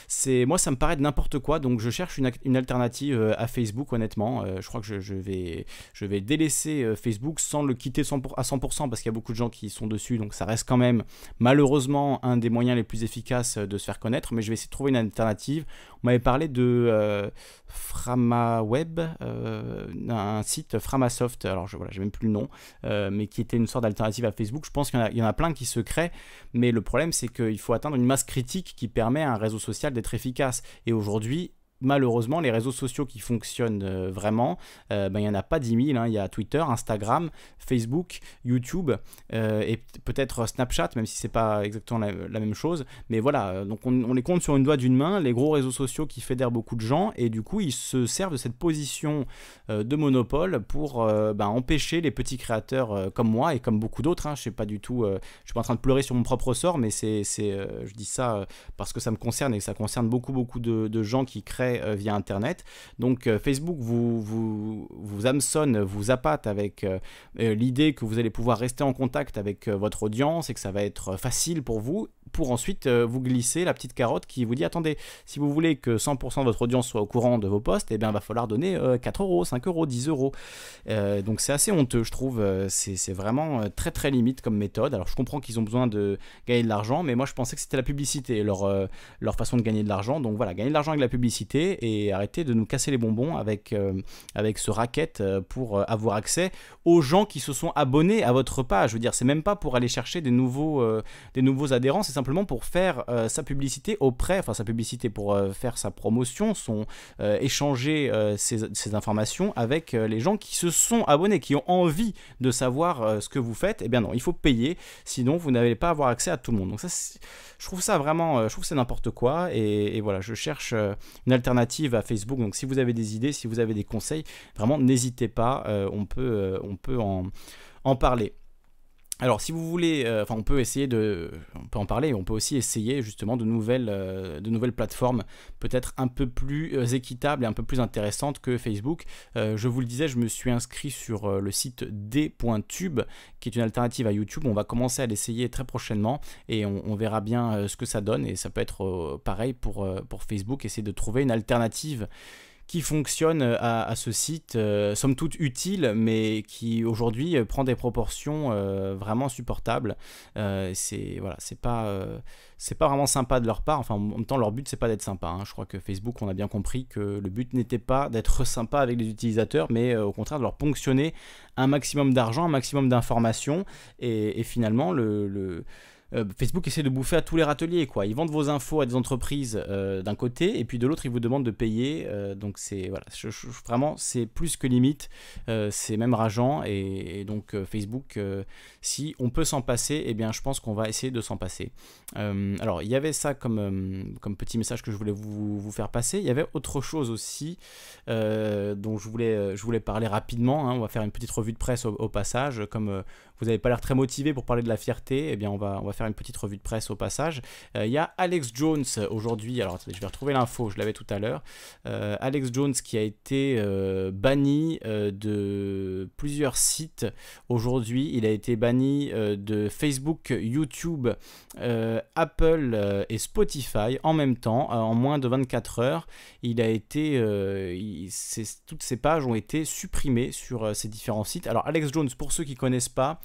C'est moi ça me paraît de n'importe quoi, donc je cherche une, une alternative euh, à Facebook honnêtement. Euh, je crois que je, vais je vais délaisser euh, Facebook sans le quitter 100 pour- à 100% parce qu'il y a beaucoup de gens qui sont dessus, donc ça reste quand même malheureusement un des moyens les plus efficaces de se faire connaître. Mais je vais essayer de trouver une alternative. On m'avait parlé de FramaWeb, un site Framasoft. Alors je voilà, j'ai même plus le nom, mais qui était une sorte d'alternative à Facebook. Je pense qu'il y, y en a plein qui se créent, mais le problème c'est qu'il faut atteindre une masse critique qui permet à un réseau social d'être efficace. Et aujourd'hui, malheureusement, les réseaux sociaux qui fonctionnent euh, vraiment, euh, ben, il n'y en a pas 10 000. hein. Il y a Twitter, Instagram, Facebook, YouTube euh, et peut-être Snapchat, même si c'est pas exactement la, même chose. Mais voilà, donc on, les compte sur une doigt d'une main, les gros réseaux sociaux qui fédèrent beaucoup de gens, et du coup, ils se servent de cette position de monopole pour ben, empêcher les petits créateurs comme moi et comme beaucoup d'autres. Hein, je sais pas du tout, je suis pas en train de pleurer sur mon propre sort, mais c'est, je dis ça parce que ça me concerne et que ça concerne beaucoup, beaucoup de gens qui créent euh, via Internet. Donc euh, Facebook vous, vous, vous hameçonne, vous appâte avec euh, l'idée que vous allez pouvoir rester en contact avec votre audience et que ça va être facile pour vous pour ensuite vous glisser la petite carotte qui vous dit attendez, si vous voulez que 100% de votre audience soit au courant de vos posts, eh bien, il va falloir donner euh, 4 euros, 5 euros, 10 euros. Donc c'est assez honteux, je trouve. C'est vraiment très très limite comme méthode. Alors je comprends qu'ils ont besoin de gagner de l'argent, mais moi je pensais que c'était la publicité, leur, leur façon de gagner de l'argent. Donc voilà, gagner de l'argent avec la publicité et arrêter de nous casser les bonbons avec, euh, avec ce racket euh, pour euh, avoir accès aux gens qui se sont abonnés à votre page. Je veux dire, c'est même pas pour aller chercher des nouveaux, des nouveaux adhérents, c'est simplement pour faire sa publicité auprès, enfin sa publicité pour faire sa promotion, son, échanger ces informations avec les gens qui se sont abonnés, qui ont envie de savoir ce que vous faites. Eh bien non, il faut payer, sinon vous n'allez pas avoir accès à tout le monde. Donc ça, je trouve ça vraiment, je trouve c'est n'importe quoi. Et, voilà, je cherche une alternative à Facebook. Donc si vous avez des idées, si vous avez des conseils, vraiment n'hésitez pas, euh, on peut, euh, on peut en parler. Alors, si vous voulez, euh, enfin, on peut essayer de, on peut en parler, on peut aussi essayer justement de nouvelles, euh, plateformes, peut-être un peu plus euh, équitables et un peu plus intéressantes que Facebook. Je vous le disais, je me suis inscrit sur le site d.tube, qui est une alternative à YouTube. On va commencer à l'essayer très prochainement et on, verra bien ce que ça donne. Et ça peut être pareil pour, pour Facebook, essayer de trouver une alternative qui fonctionne à, à ce site, somme toute utile, mais qui aujourd'hui prend des proportions vraiment supportables. c'est voilà, c'est pas c'est pas vraiment sympa de leur part. Enfin, en même temps, leur but, c'est pas d'être sympa. hein. Je crois que Facebook, on a bien compris que le but n'était pas d'être sympa avec les utilisateurs, mais euh, au contraire de leur ponctionner un maximum d'argent, un maximum d'informations. Et, finalement, le, le- euh, Facebook essaie de bouffer à tous les râteliers. Quoi. Ils vendent vos infos à des entreprises euh, d'un côté, et puis de l'autre, ils vous demandent de payer. euh, donc, c'est voilà, vraiment, c'est plus que limite. C'est même rageant. Et, donc, Facebook, si on peut s'en passer, eh bien, je pense qu'on va essayer de s'en passer. Alors, il y avait ça comme, comme petit message que je voulais vous, vous faire passer. Il y avait autre chose aussi dont je voulais, je voulais parler rapidement. hein. On va faire une petite revue de presse au, au passage. Comme vous n'avez pas l'air très motivé pour parler de la fierté, eh bien, on va, on va faire une petite revue de presse au passage. Euh, Il y a Alex Jones aujourd'hui. Alors, je vais retrouver l'info, je l'avais tout à l'heure. Euh, Alex Jones qui a été euh, banni de plusieurs sites aujourd'hui. Il a été banni de Facebook, YouTube, Apple et Spotify en même temps, en moins de 24 heures. Il a été, toutes ces pages ont été supprimées sur ces différents sites. Alors Alex Jones, pour ceux qui connaissent pas,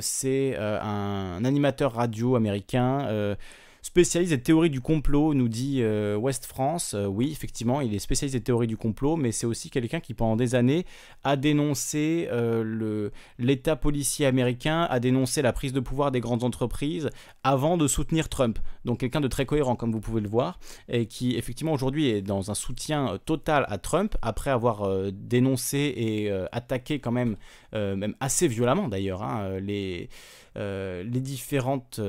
c'est euh, un, animateur radio américain. Spécialiste des théories du complot, nous dit euh, West France. Euh, oui, effectivement, il est spécialiste des théories du complot, mais c'est aussi quelqu'un qui, pendant des années, a dénoncé euh, l'État policier américain, a dénoncé la prise de pouvoir des grandes entreprises avant de soutenir Trump. Donc quelqu'un de très cohérent, comme vous pouvez le voir, et qui effectivement aujourd'hui est dans un soutien total à Trump, après avoir dénoncé et attaqué quand même, même assez violemment d'ailleurs, hein, les, les différentes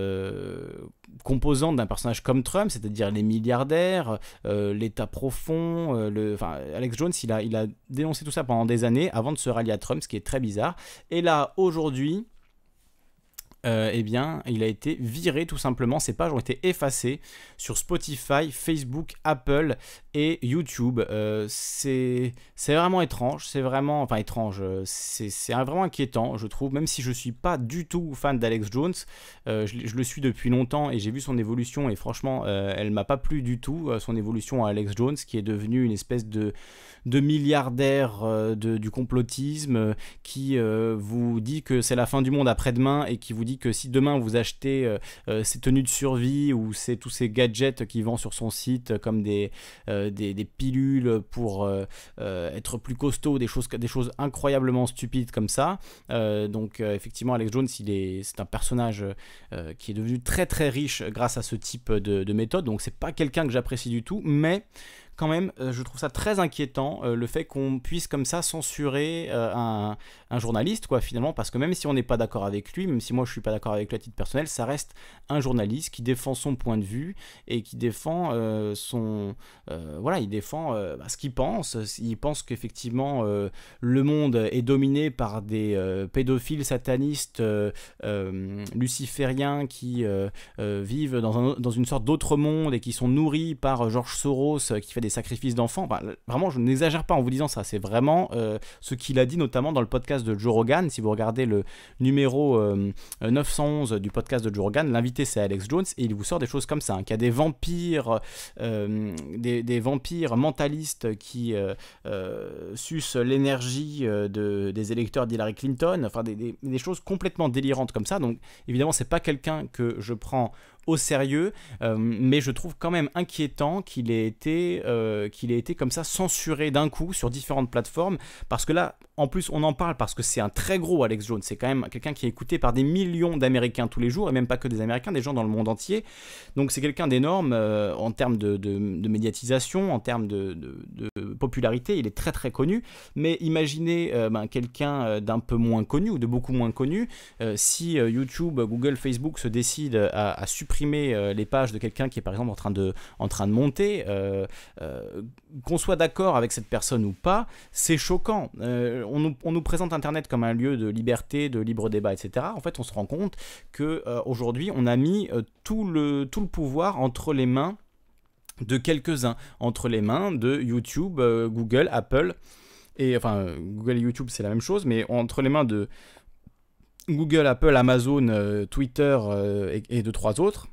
composantes d'un personnage comme Trump, c'est-à-dire les milliardaires, euh, l'État profond, euh, le, enfin, Alex Jones, il a, il a dénoncé tout ça pendant des années avant de se rallier à Trump, ce qui est très bizarre. Et là, aujourd'hui, euh, eh bien, il a été viré tout simplement. Ses pages ont été effacées sur Spotify, Facebook, Apple et YouTube. Euh, c'est vraiment étrange. C'est vraiment, enfin étrange. euh, C'est vraiment inquiétant, je trouve. Même si je suis pas du tout fan d'Alex Jones, je, le suis depuis longtemps et j'ai vu son évolution et franchement, elle m'a pas plu du tout. son évolution à Alex Jones, qui est devenu une espèce de de milliardaire euh, de- du complotisme euh, qui euh, vous dit que c'est la fin du monde après-demain et qui vous dit que si demain vous achetez euh, ces tenues de survie ou tous ces gadgets qu'il vend sur son site comme des, pilules pour être plus costaud, des choses, des choses incroyablement stupides comme ça. Donc effectivement Alex Jones il est, c'est un personnage qui est devenu très très riche grâce à ce type de méthode. Donc c'est pas quelqu'un que j'apprécie du tout, mais quand même, euh, je trouve ça très inquiétant euh, le fait qu'on puisse comme ça censurer euh, un, journaliste, quoi, finalement, parce que même si on n'est pas d'accord avec lui, même si moi je suis pas d'accord avec lui à titre personnel, ça reste un journaliste qui défend son point de vue et qui défend son, voilà, il défend bah, ce qu'il pense. Il pense qu'effectivement le monde est dominé par des pédophiles satanistes lucifériens qui vivent dans, dans une sorte d'autre monde et qui sont nourris par euh, George Soros qui fait des sacrifices d'enfants. Le- vraiment, je n'exagère pas en vous disant ça. C'est vraiment euh, ce qu'il a dit notamment dans le podcast de Joe Rogan. Si vous regardez le numéro euh, 911 du podcast de Joe Rogan, l'invité c'est Alex Jones et il vous sort des choses comme ça. hein, qu'il y a des vampires, euh, des, vampires mentalistes qui euh, euh, sucent l'énergie euh, de, des électeurs d'Hillary Clinton. Enfin, des, des- des choses complètement délirantes comme ça. Donc, évidemment, c'est pas quelqu'un que je prends au sérieux, euh, mais je trouve quand même inquiétant qu'il ait été, euh, qu'il ait été comme ça censuré d'un coup sur différentes plateformes, parce que là, en plus, on en parle parce que c'est un très gros Alex Jones, c'est quand même quelqu'un qui est écouté par des millions d'Américains tous les jours, et même pas que des Américains, des gens dans le monde entier. Donc c'est quelqu'un d'énorme euh, en termes de, médiatisation, en termes de, popularité, il est très très connu, mais imaginez ben, quelqu'un d'un peu moins connu ou de beaucoup moins connu, si YouTube, Google, Facebook se décident à supprimer euh, les pages de quelqu'un qui est par exemple en train de, en train de monter, euh, euh, qu'on soit d'accord avec cette personne ou pas, c'est choquant. On, nous, présente Internet comme un lieu de liberté, de libre débat, etc. En fait, on se rend compte que aujourd'hui, on a mis tout, le, tout le pouvoir entre les mains de quelques-uns, entre les mains de YouTube, Google, Apple, et enfin Google et YouTube c'est la même chose, mais entre les mains de Google, Apple, Amazon, euh, Twitter euh, et, et de trois autres.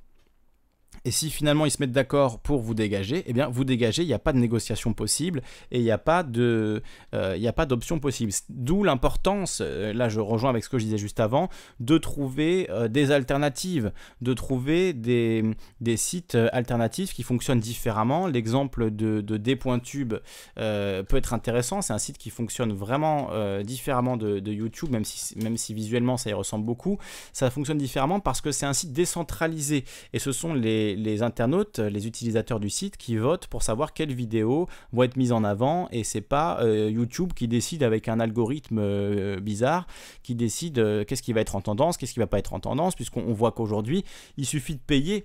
Et si finalement ils se mettent d'accord pour vous dégager, eh bien vous dégagez, il n'y a pas de négociation possible et il n'y a pas de, euh, d'option possible. D'où l'importance, euh, là je rejoins avec ce que je disais juste avant, de trouver euh, des alternatives, de trouver des, des, sites alternatifs qui fonctionnent différemment. L'exemple de, de D.tube peut être intéressant. C'est un site qui fonctionne vraiment différemment de, de, YouTube, même si, même si visuellement ça y ressemble beaucoup. Ça fonctionne différemment parce que c'est un site décentralisé et ce sont les les, internautes, les utilisateurs du site qui votent pour savoir quelles vidéos vont être mises en avant et c'est pas euh, YouTube qui décide avec un algorithme euh, bizarre qui décide euh, qu'est-ce qui va être en tendance, qu'est-ce qui va pas être en tendance puisqu'on voit qu'aujourd'hui il suffit de payer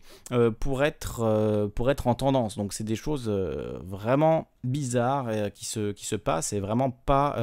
pour être en tendance. Donc c'est des choses vraiment bizarres qui se qui se passent et vraiment pas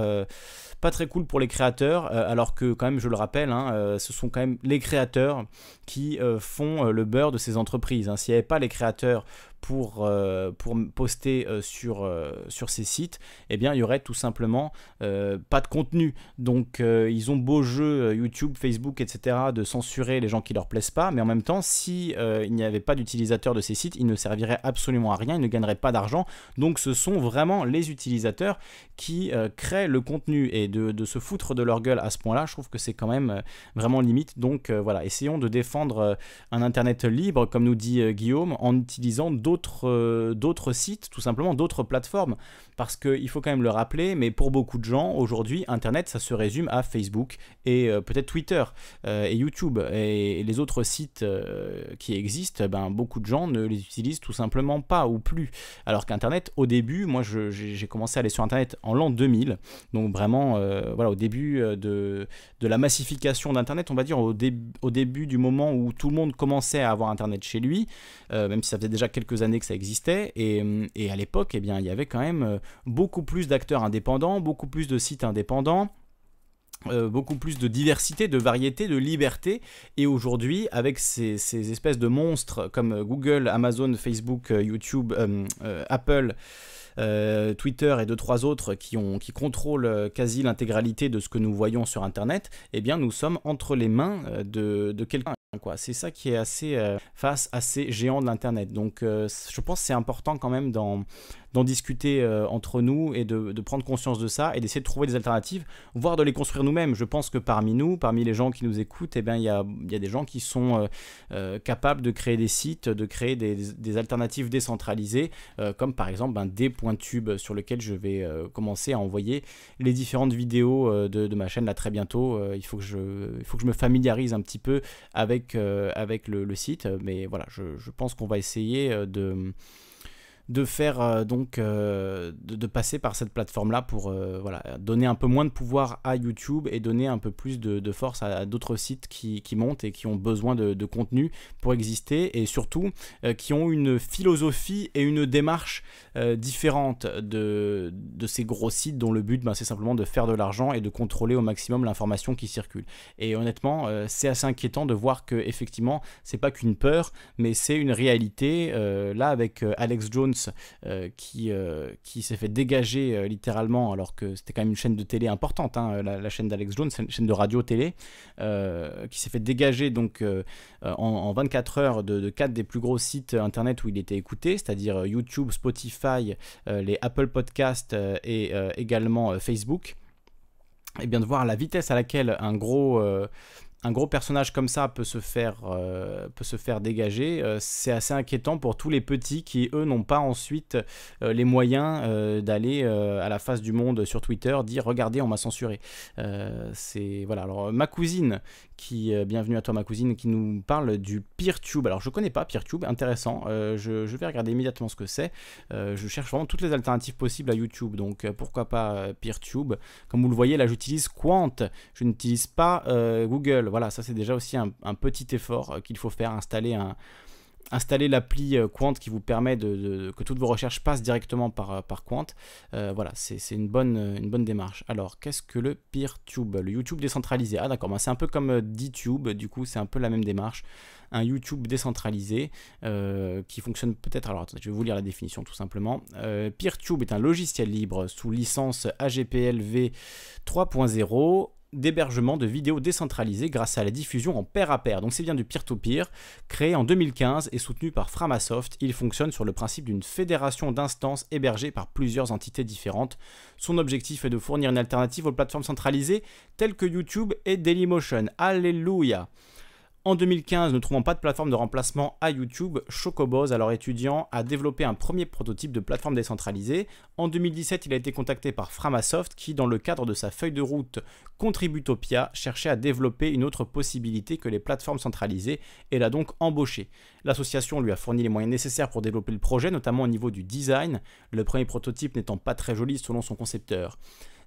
pas très cool pour les créateurs alors que quand même je le rappelle hein, ce sont quand même les créateurs qui font le beurre de ces entreprises. Hein. S'il n'y avait pas les créateurs pour, euh, pour poster euh, sur, euh, sur ces sites, eh bien, il y aurait tout simplement pas de contenu. Donc, ils ont beau jeu YouTube, Facebook, etc., de censurer les gens qui leur plaisent pas, mais en même temps, si il n'y avait pas d'utilisateurs de ces sites, ils ne serviraient absolument à rien, ils ne gagneraient pas d'argent. Donc, ce sont vraiment les utilisateurs qui créent le contenu et de, de, se foutre de leur gueule à ce point-là, je trouve que c'est quand même vraiment limite. Donc, voilà, essayons de défendre un Internet libre, comme nous dit Guillaume, en utilisant d'autres euh, d'autres sites, tout simplement d'autres plateformes. Parce qu'il faut quand même le rappeler, mais pour beaucoup de gens, aujourd'hui, Internet, ça se résume à Facebook et euh, peut-être Twitter euh, et YouTube. Et, les autres sites qui existent, ben, beaucoup de gens ne les utilisent tout simplement pas ou plus. Alors qu'Internet, au début, moi j'ai commencé à aller sur Internet en l'an 2000, donc vraiment voilà, au début de, de la massification d'Internet, on va dire au, au début du moment où tout le monde commençait à avoir Internet chez lui, même si ça faisait déjà quelques années que ça existait. Et, et à l'époque, eh bien, il y avait quand même euh, beaucoup plus d'acteurs indépendants, beaucoup plus de sites indépendants. Euh, beaucoup plus de diversité, de variété, de liberté. Et aujourd'hui, avec ces, ces, espèces de monstres comme Google, Amazon, Facebook, euh, YouTube, Apple, Twitter et deux trois autres qui, ont, qui contrôlent quasi l'intégralité de ce que nous voyons sur Internet, eh bien nous sommes entre les mains de, de quelqu'un c'est ça qui est assez face à ces géants de l'internet. Donc je pense que c'est important quand même dans d'en discuter euh, entre nous et de, prendre conscience de ça et d'essayer de trouver des alternatives, voire de les construire nous-mêmes. Je pense que parmi nous, parmi les gens qui nous écoutent, eh bien, il, y a, des gens qui sont euh, euh, capables de créer des sites, de créer des, alternatives décentralisées, comme par exemple ben, des points tubes sur lesquels je vais commencer à envoyer les différentes vidéos de, ma chaîne là très bientôt. il, faut que je, il faut que je me familiarise un petit peu avec, le, site, mais voilà, je pense qu'on va essayer de de faire euh, donc euh, de, passer par cette plateforme là pour euh, voilà donner un peu moins de pouvoir à YouTube et donner un peu plus de, force à, d'autres sites qui, montent et qui ont besoin de, contenu pour exister et surtout qui ont une philosophie et une démarche différente de, ces gros sites dont le but ben, c'est simplement de faire de l'argent et de contrôler au maximum l'information qui circule. Et honnêtement c'est assez inquiétant de voir que effectivement c'est pas qu'une peur mais c'est une réalité là avec Alex Jones qui, euh, qui s'est fait dégager euh, littéralement, alors que c'était quand même une chaîne de télé importante, hein, la, chaîne d'Alex Jones, une chaîne de radio-télé, qui s'est fait dégager donc en, 24 heures de, de quatre des plus gros sites internet où il était écouté, c'est-à-dire YouTube, Spotify, les Apple Podcasts et également Facebook. Et bien de voir la vitesse à laquelle un gros, un gros personnage comme ça peut se faire, euh, peut se faire dégager, euh, c'est assez inquiétant pour tous les petits qui, eux, n'ont pas ensuite euh, les moyens d'aller à la face du monde sur Twitter, dire regardez, on m'a censuré. c'est voilà. Alors ma cousine, qui bienvenue à toi ma cousine, qui nous parle du PeerTube. Alors je connais pas PeerTube, intéressant. Je, je, vais regarder immédiatement ce que c'est. je cherche vraiment toutes les alternatives possibles à YouTube, donc pourquoi pas PeerTube? Comme vous le voyez, là j'utilise Quant. Je n'utilise pas Google voilà, ça c'est déjà aussi un, petit effort euh, qu'il faut faire, installer l'appli euh, Quant qui vous permet de, que toutes vos recherches passent directement par, euh, par Quant. voilà, c'est une bonne, démarche. Alors, qu'est-ce que le PeerTube? Le YouTube décentralisé. Ah d'accord, bah, c'est un peu comme DTube, du coup c'est un peu la même démarche. Un YouTube décentralisé qui fonctionne peut-être... Alors attendez, je vais vous lire la définition tout simplement. PeerTube est un logiciel libre sous licence AGPL v 3.0 d'hébergement de vidéos décentralisées grâce à la diffusion en pair à pair. Donc c'est bien du peer-to-peer, créé en 2015 et soutenu par Framasoft. Il fonctionne sur le principe d'une fédération d'instances hébergées par plusieurs entités différentes. Son objectif est de fournir une alternative aux plateformes centralisées telles que YouTube et Dailymotion. Alléluia en 2015, ne trouvant pas de plateforme de remplacement à YouTube, Chocoboz, alors étudiant, a développé un premier prototype de plateforme décentralisée. En 2017, il a été contacté par Framasoft qui, dans le cadre de sa feuille de route Contributopia, cherchait à développer une autre possibilité que les plateformes centralisées et l'a donc embauché. L'association lui a fourni les moyens nécessaires pour développer le projet, notamment au niveau du design, le premier prototype n'étant pas très joli selon son concepteur.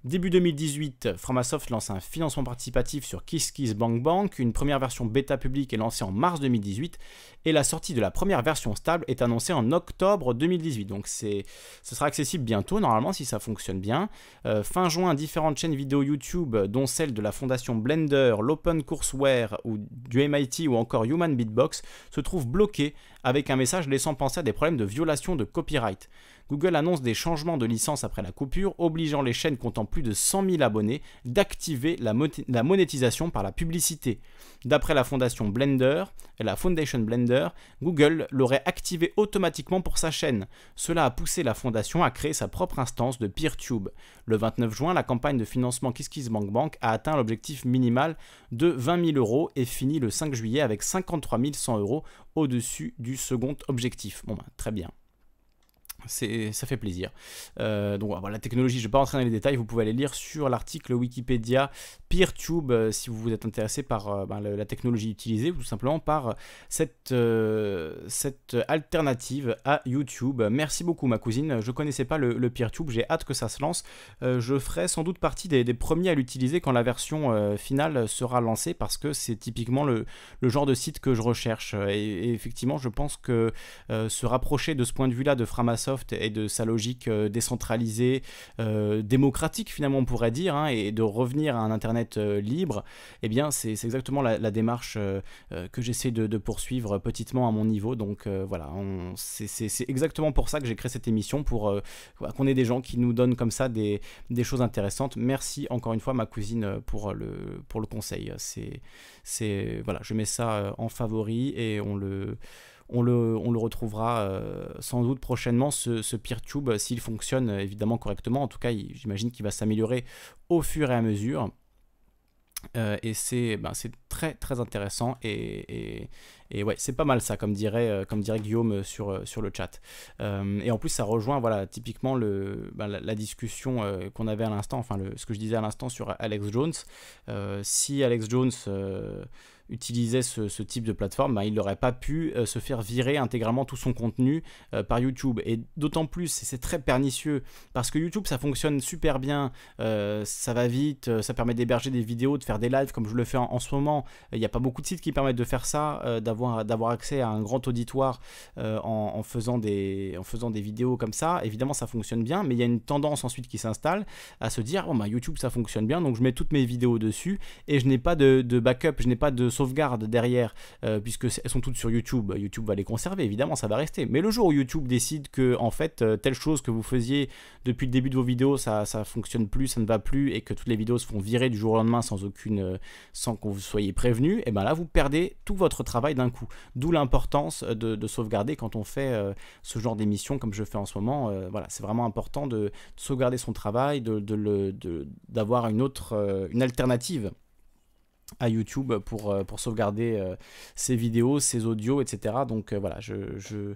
Début 2018, Framasoft lance un financement participatif sur KissKissBankBank. Une première version bêta publique est lancée en mars 2018 et la sortie de la première version stable est annoncée en octobre 2018. Donc ce sera accessible bientôt normalement si ça fonctionne bien. Euh, fin juin, différentes chaînes vidéo YouTube, dont celle de la fondation Blender, l'Open Courseware ou du MIT ou encore Human Beatbox, se trouvent bloquées avec un message laissant penser à des problèmes de violation de copyright. Google annonce des changements de licence après la coupure, obligeant les chaînes comptant plus de 100 000 abonnés d'activer la, monétisation par la publicité. D'après la fondation Blender, la Foundation Blender, Google l'aurait activé automatiquement pour sa chaîne. Cela a poussé la fondation à créer sa propre instance de PeerTube. Le 29 juin, la campagne de financement KissKissBankBank a atteint l'objectif minimal de 20 000 euros et finit le 5 juillet avec 53 100 euros au-dessus du second objectif. Bon, ben, très bien ça fait plaisir. Euh, donc la technologie, je ne vais pas rentrer dans les détails, vous pouvez aller lire sur l'article Wikipédia PeerTube euh, si vous êtes intéressé par euh, ben, la technologie utilisée ou tout simplement par cette, cette alternative à YouTube. Merci beaucoup ma cousine, je connaissais pas le, PeerTube, j'ai hâte que ça se lance. je ferai sans doute partie des, premiers à l'utiliser quand la version finale sera lancée parce que c'est typiquement le, genre de site que je recherche. Et, effectivement, je pense que se rapprocher de ce point de vue-là de Framasoft, et de sa logique euh, décentralisée, euh, démocratique finalement on pourrait dire, hein, et de revenir à un Internet euh, libre, eh bien c'est exactement la, démarche que j'essaie de, poursuivre petitement à mon niveau. Donc voilà, c'est exactement pour ça que j'ai créé cette émission, pour qu'on ait des gens qui nous donnent comme ça des, choses intéressantes. Merci encore une fois ma cousine pour le, pour le conseil. C'est voilà, je mets ça en favori et on le on le, retrouvera euh, sans doute prochainement, ce, ce PeerTube, s'il fonctionne évidemment correctement. En tout cas, j'imagine qu'il va s'améliorer au fur et à mesure. Euh, et ben, c'est très très intéressant et, ouais c'est pas mal ça comme dirait, euh, comme dirait Guillaume sur, sur le chat. Et en plus ça rejoint voilà typiquement le, ben, la, discussion qu'on avait à l'instant enfin le, ce que je disais à l'instant sur Alex Jones. Si Alex Jones utilisait ce, type de plateforme, bah, il n'aurait pas pu euh, se faire virer intégralement tout son contenu euh, par YouTube. Et d'autant plus, c'est très pernicieux, parce que YouTube, ça fonctionne super bien, euh, ça va vite, ça permet d'héberger des vidéos, de faire des lives comme je le fais en, ce moment. Il n'y a pas beaucoup de sites qui permettent de faire ça, d'avoir accès à un grand auditoire en, faisant des, en faisant des vidéos comme ça. Évidemment, ça fonctionne bien, mais il y a une tendance ensuite qui s'installe à se dire, bah, YouTube, ça fonctionne bien, donc je mets toutes mes vidéos dessus, et je n'ai pas de, de backup, je n'ai pas de sauvegarde derrière, euh, puisque elles sont toutes sur YouTube, YouTube va les conserver, évidemment, ça va rester. Mais le jour où YouTube décide que, en fait, euh, telle chose que vous faisiez depuis le début de vos vidéos, ça, ça fonctionne plus, ça ne va plus, et que toutes les vidéos se font virer du jour au lendemain sans aucune, euh, sans que vous soyez prévenu, et eh ben là, vous perdez tout votre travail d'un coup. D'où l'importance de, sauvegarder quand on fait ce genre d'émission comme je fais en ce moment. voilà, c'est vraiment important de, sauvegarder son travail, d'avoir de, une autre, une alternative à YouTube pour, euh, sauvegarder euh, ses vidéos, ses audios, etc. Donc euh, voilà, je,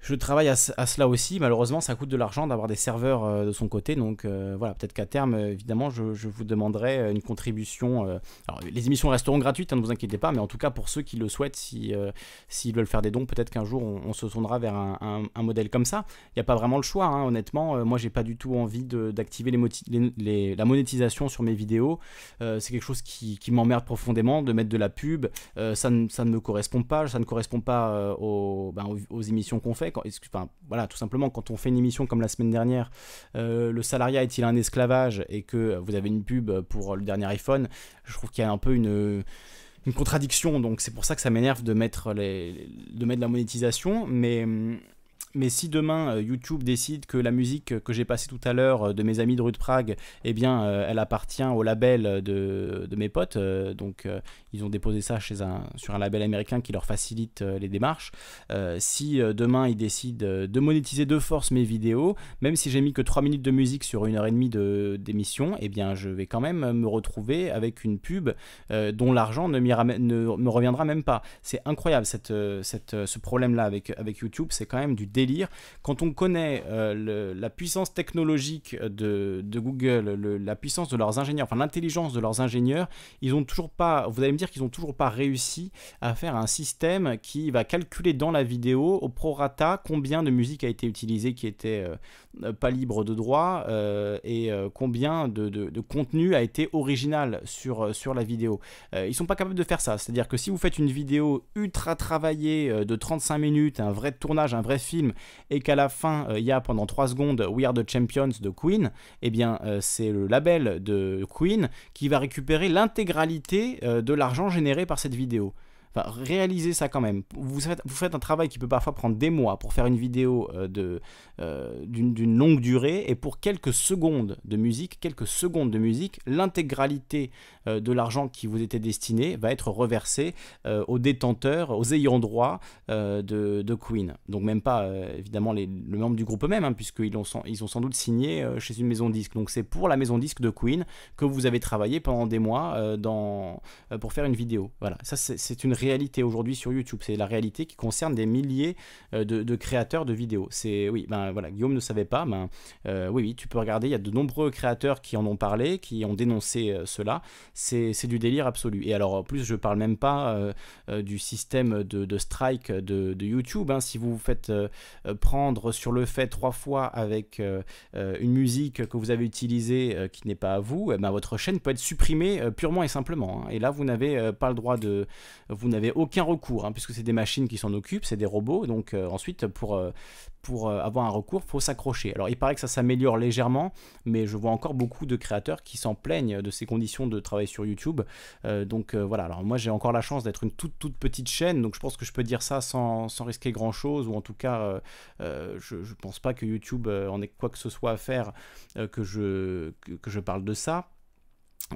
je travaille à, cela aussi. Malheureusement, ça coûte de l'argent d'avoir des serveurs euh, de son côté. Donc euh, voilà, peut-être qu'à terme, euh, évidemment, je, vous demanderai une contribution. alors, les émissions resteront gratuites, hein, ne vous inquiétez pas. Mais en tout cas, pour ceux qui le souhaitent, s'ils si, veulent faire des dons, peut-être qu'un jour, on, se tournera vers un, modèle comme ça. Il n'y a pas vraiment le choix, hein, honnêtement. moi, j'ai pas du tout envie d'activer les, la monétisation sur mes vidéos. C'est quelque chose qui, m'emmerde profondément de mettre de la pub. ça, ne, me correspond pas. Ça ne correspond pas ben, aux émissions qu'on fait voilà, tout simplement, quand on fait une émission comme la semaine dernière, euh, le salariat est-il un esclavage et que vous avez une pub pour le dernier iPhone, je trouve qu'il y a un peu une contradiction, donc c'est pour ça que ça m'énerve de mettre de mettre la monétisation, mais mais si demain euh, YouTube décide que la musique que j'ai passée tout à l'heure euh, de mes amis de rue de Prague, eh bien, euh, elle appartient au label de, de mes potes, donc ils ont déposé ça chez un, sur un label américain qui leur facilite les démarches. si demain ils décident de monétiser de force mes vidéos, même si j'ai mis que 3 minutes de musique sur une heure et demie de, d'émission, eh bien, je vais quand même me retrouver avec une pub dont l'argent ne, me reviendra même pas. C'est incroyable cette, cette, ce problème-là avec, avec YouTube, c'est quand même du Quand on connaît euh, la puissance technologique de, Google, la puissance de leurs ingénieurs, enfin l'intelligence de leurs ingénieurs, ils ont toujours pas, vous allez me dire qu'ils ont toujours pas réussi à faire un système qui va calculer dans la vidéo au prorata combien de musique a été utilisée qui était euh, pas libre de droit euh, et combien de, contenu a été original sur, sur la vidéo. ils sont pas capables de faire ça. C'est-à-dire que si vous faites une vidéo ultra travaillée de 35 minutes, un vrai tournage, un vrai film, et qu'à la fin, euh, il y a pendant 3 secondes We Are the Champions de Queen, eh bien, euh, c'est le label de Queen qui va récupérer l'intégralité euh, de l'argent généré par cette vidéo. Enfin, réalisez ça quand même. Vous faites, un travail qui peut parfois prendre des mois pour faire une vidéo euh, euh, d'une, longue durée et pour quelques secondes de musique, quelques secondes de musique, l'intégralité euh, de l'argent qui vous était destiné va être reversé aux détenteurs, aux ayants droit de, Queen. Donc même pas évidemment les, le membre du groupe eux-mêmes, hein, puisqu'ils ont, ils ont sans doute signé chez une maison disque. Donc c'est pour la maison disque de Queen que vous avez travaillé pendant des mois dans, pour faire une vidéo. Voilà, ça c'est une réalité aujourd'hui sur YouTube. C'est la réalité qui concerne des milliers euh, de, créateurs de vidéos. C'est oui, ben voilà, Guillaume ne savait pas, ben euh, oui, oui, tu peux regarder. Il y a de nombreux créateurs qui en ont parlé, qui ont dénoncé euh, cela. C'est du délire absolu. Et alors en plus, je parle même pas du système de, strike de, YouTube. Hein. Si vous vous faites prendre sur le fait trois fois avec une musique que vous avez utilisée qui n'est pas à vous, eh ben, votre chaîne peut être supprimée purement et simplement. Hein. Et là, vous n'avez pas le droit de, vous n'avez aucun recours, hein, puisque c'est des machines qui s'en occupent, c'est des robots. Donc euh, ensuite, pour, euh, pour euh, avoir un recours, faut s'accrocher. Alors il paraît que ça s'améliore légèrement, mais je vois encore beaucoup de créateurs qui s'en plaignent de ces conditions de travail sur YouTube. donc voilà, alors moi j'ai encore la chance d'être une toute toute petite chaîne, donc je pense que je peux dire ça sans, sans risquer grand-chose, ou en tout cas, je ne pense pas que YouTube en ait quoi que ce soit à faire que, je, que je parle de ça.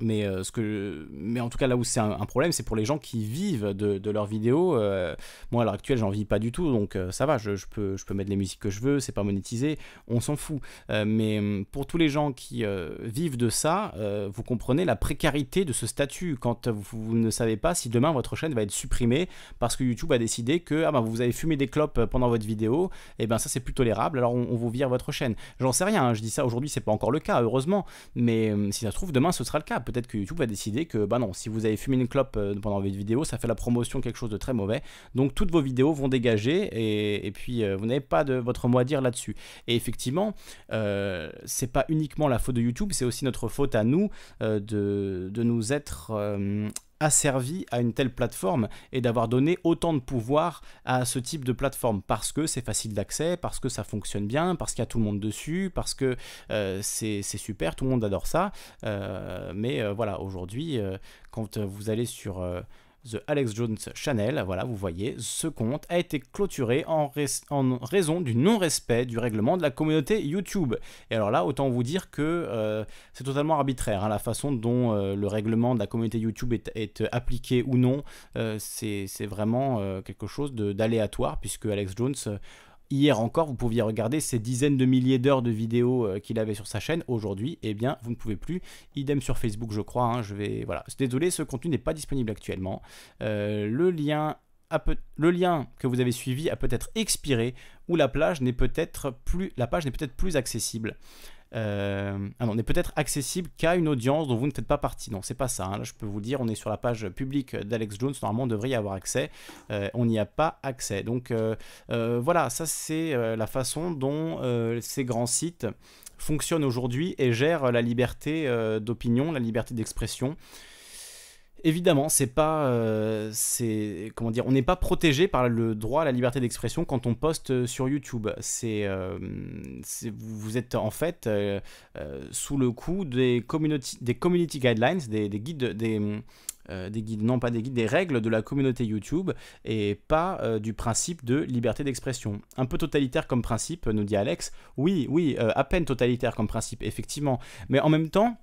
Mais, euh, ce que, mais en tout cas, là où c'est un, problème, c'est pour les gens qui vivent de, de leurs vidéos. Euh, moi, à l'heure actuelle, j'en vis pas du tout, donc euh, ça va, je, je, peux, je peux mettre les musiques que je veux, c'est pas monétisé, on s'en fout. mais pour tous les gens qui vivent de ça, vous comprenez la précarité de ce statut quand vous ne savez pas si demain votre chaîne va être supprimée parce que YouTube a décidé que ah ben, vous avez fumé des clopes pendant votre vidéo, et ben ça c'est plus tolérable, alors on, vous vire votre chaîne. J'en sais rien, hein, je dis ça aujourd'hui, c'est pas encore le cas, heureusement, mais si ça se trouve, demain ce sera le cas peut-être que YouTube va décider que, bah non, si vous avez fumé une clope euh, pendant votre vidéo, ça fait la promotion quelque chose de très mauvais. Donc toutes vos vidéos vont dégager et, puis euh, vous n'avez pas de votre mot à dire là-dessus. Et effectivement, euh, c'est pas uniquement la faute de YouTube, c'est aussi notre faute à nous de, de, nous être asservi à une telle plateforme et d'avoir donné autant de pouvoir à ce type de plateforme parce que c'est facile d'accès, parce que ça fonctionne bien, parce qu'il y a tout le monde dessus, parce que euh, c'est super, tout le monde adore ça. Euh, mais euh, voilà, aujourd'hui, quand vous allez sur The Alex Jones Channel, voilà, vous voyez, ce compte a été clôturé en, raison du non-respect du règlement de la communauté YouTube. Et alors là, autant vous dire que euh, c'est totalement arbitraire, hein, la façon dont euh, le règlement de la communauté YouTube est, appliqué ou non, euh, c'est vraiment quelque chose d'aléatoire, puisque Alex Jones Hier encore, vous pouviez regarder ces dizaines de milliers d'heures de vidéos euh, qu'il avait sur sa chaîne. Aujourd'hui, eh bien, vous ne pouvez plus. Idem sur Facebook, je crois. Hein, je vais, voilà. Désolé, ce contenu n'est pas disponible actuellement. Euh, le lien que vous avez suivi a peut-être expiré ou la page n'est peut-être plus accessible. Euh, ah n'est peut-être accessible qu'à une audience dont vous ne faites pas partie. Non, c'est pas ça. Hein. Je peux vous dire, on est sur la page publique d'Alex Jones. Normalement, on devrait y avoir accès. Euh, on n'y a pas accès. Donc euh, voilà, ça c'est la façon dont ces grands sites fonctionnent aujourd'hui et gèrent la liberté d'opinion, la liberté d'expression évidemment, c'est pas, euh, c'est comment dire, on n'est pas protégé par le droit à la liberté d'expression quand on poste euh, sur YouTube. C'est, euh, vous êtes en fait sous le coup des community, guidelines, des, guides, des des guides, non pas des règles de la communauté YouTube et pas du principe de liberté d'expression. Un peu totalitaire comme principe, nous dit Alex. Oui, oui, à peine totalitaire comme principe, effectivement. Mais en même temps,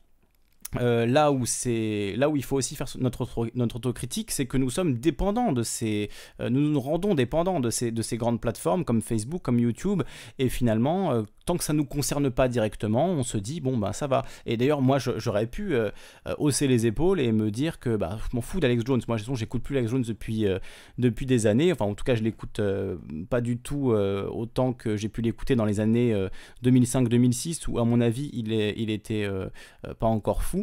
euh, là où c'est là où il faut aussi faire notre notre autocritique, c'est que nous sommes dépendants de ces euh, nous nous rendons dépendants de ces de ces grandes plateformes comme Facebook, comme YouTube et finalement euh, tant que ça nous concerne pas directement, on se dit bon bah ça va. Et d'ailleurs moi j'aurais pu hausser les épaules et me dire que bah je m'en fous d'Alex Jones. Moi j'écoute plus Alex Jones depuis depuis des années. Enfin en tout cas je l'écoute pas du tout autant que j'ai pu l'écouter dans les années 2005-2006 où à mon avis il est il était pas encore fou.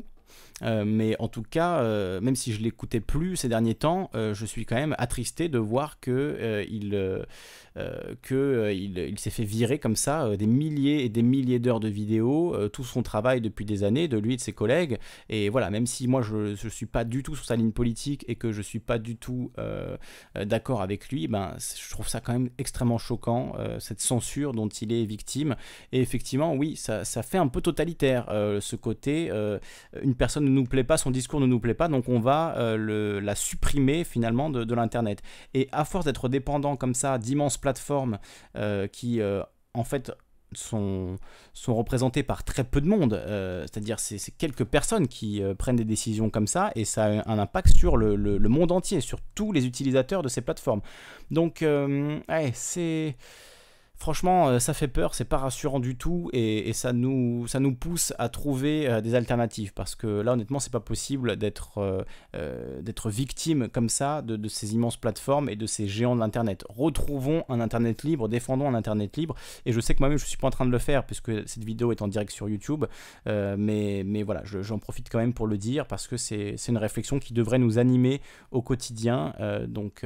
Euh, mais en tout cas, euh, même si je l'écoutais plus ces derniers temps, euh, je suis quand même attristé de voir que il, que il, il s'est fait virer comme ça des milliers et des milliers d'heures de vidéos, tout son travail depuis des années, de lui et de ses collègues. Et voilà, même si moi je ne suis pas du tout sur sa ligne politique et que je suis pas du tout d'accord avec lui, ben je trouve ça quand même extrêmement choquant cette censure dont il est victime. Et effectivement, oui, ça, fait un peu totalitaire ce côté une personne ne nous plaît pas, son discours ne nous plaît pas, donc on va euh, la supprimer finalement de, l'Internet. Et à force d'être dépendant comme ça d'immenses plateformes euh, qui euh, en fait sont, sont représentées par très peu de monde, c'est-à-dire c'est quelques personnes qui prennent des décisions comme ça, et ça a un impact sur le, le monde entier, sur tous les utilisateurs de ces plateformes. Donc, ouais, c'est Franchement, euh, ça fait peur, c'est pas rassurant du tout et, ça, nous, pousse à trouver euh, des alternatives parce que là, honnêtement, c'est pas possible d'être euh, victime comme ça de, ces immenses plateformes et de ces géants de l'Internet. Retrouvons un Internet libre, défendons un Internet libre et je sais que moi-même, je suis pas en train de le faire puisque cette vidéo est en direct sur YouTube, mais, mais voilà, j'en profite quand même pour le dire parce que c'est une réflexion qui devrait nous animer au quotidien. donc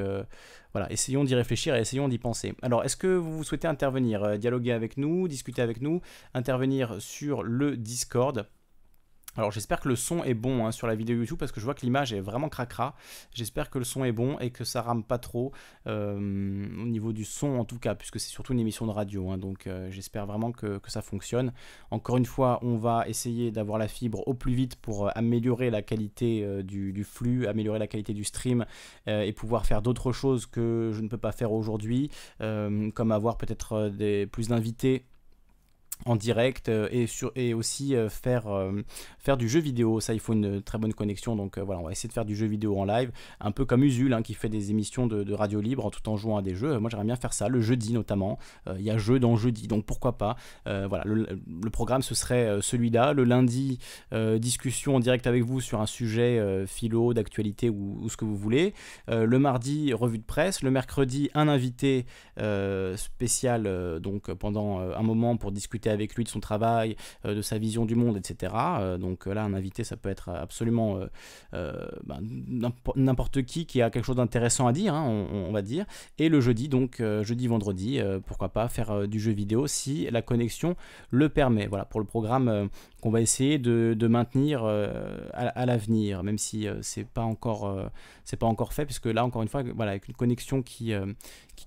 voilà, essayons d'y réfléchir et essayons d'y penser. Alors, est-ce que vous souhaitez intervenir, euh, dialoguer avec nous, discuter avec nous, intervenir sur le Discord? Alors j'espère que le son est bon hein, sur la vidéo YouTube parce que je vois que l'image est vraiment cracra. J'espère que le son est bon et que ça rame pas trop euh, au niveau du son en tout cas puisque c'est surtout une émission de radio. Hein, donc euh, j'espère vraiment que, ça fonctionne. Encore une fois, on va essayer d'avoir la fibre au plus vite pour euh, améliorer la qualité du, flux, améliorer la qualité du stream et pouvoir faire d'autres choses que je ne peux pas faire aujourd'hui, comme avoir peut-être plus d'invités en direct euh, et, sur, et aussi euh, faire, euh, faire du jeu vidéo. Ça, il faut une très bonne connexion. Donc voilà, on va essayer de faire du jeu vidéo en live, un peu comme Usul hein, qui fait des émissions de, radio libre tout en jouant à des jeux. Moi, j'aimerais bien faire ça, le jeudi notamment. Il y a jeu dans jeudi, donc pourquoi pas. voilà, le, programme ce serait celui-là. Le lundi, discussion en direct avec vous sur un sujet philo, d'actualité ou, ou, ce que vous voulez. le mardi, revue de presse. Le mercredi, un invité spécial donc pendant un moment pour discuter avec lui de son travail, euh, de sa vision du monde, etc. Euh, donc euh, là, un invité, ça peut être absolument ben, n'importe qui qui a quelque chose d'intéressant à dire, hein, on, va dire. Et le jeudi, donc jeudi, vendredi, pourquoi pas faire du jeu vidéo si la connexion le permet. Voilà, pour le programme qu'on va essayer de, maintenir à, l'avenir, même si c'est pas encore c'est pas encore fait, puisque là encore une fois, voilà, avec une connexion qui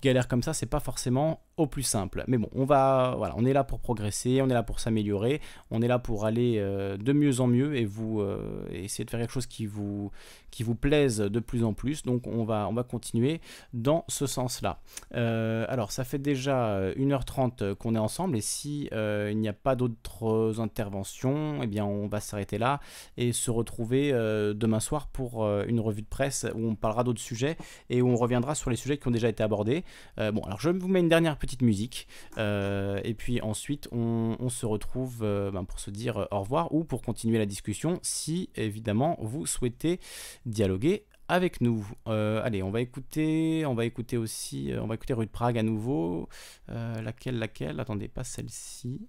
galère comme ça, c'est pas forcément au plus simple. Mais bon, on va, voilà, on est là pour progresser, on est là pour s'améliorer, on est là pour aller euh, de mieux en mieux et vous euh, essayer de faire quelque chose qui vous, qui vous plaise de plus en plus. Donc on va, on va continuer dans ce sens-là. Euh, alors ça fait déjà 1h30 qu'on est ensemble et si il n'y a pas d'autres interventions, eh bien on va s'arrêter là et se retrouver demain soir pour une revue de presse où on parlera d'autres sujets et où on reviendra sur les sujets qui ont déjà été abordés. bon, alors je vous mets une dernière petite musique. Euh, et puis ensuite, on, se retrouve euh, ben, pour se dire euh, au revoir ou pour continuer la discussion si évidemment vous souhaitez dialoguer avec nous. allez, on va écouter, on va écouter aussi, on va écouter Rue de Prague à nouveau. laquelle, laquelle? Attendez, pas celle-ci.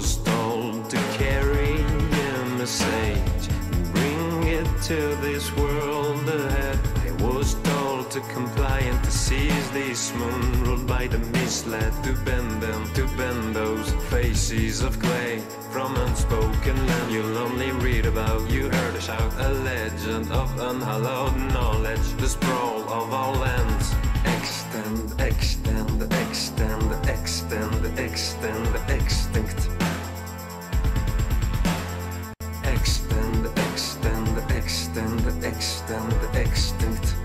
to carry a message, and bring it to this world ahead. I was told to comply and to seize this moon, ruled by the misled, to bend them, to bend those faces of clay from unspoken land. You'll only read about, you heard a shout, a legend of unhallowed knowledge, the sprawl of our lands. Extend, extend, extend, extend, extend, extinct. extant, extinct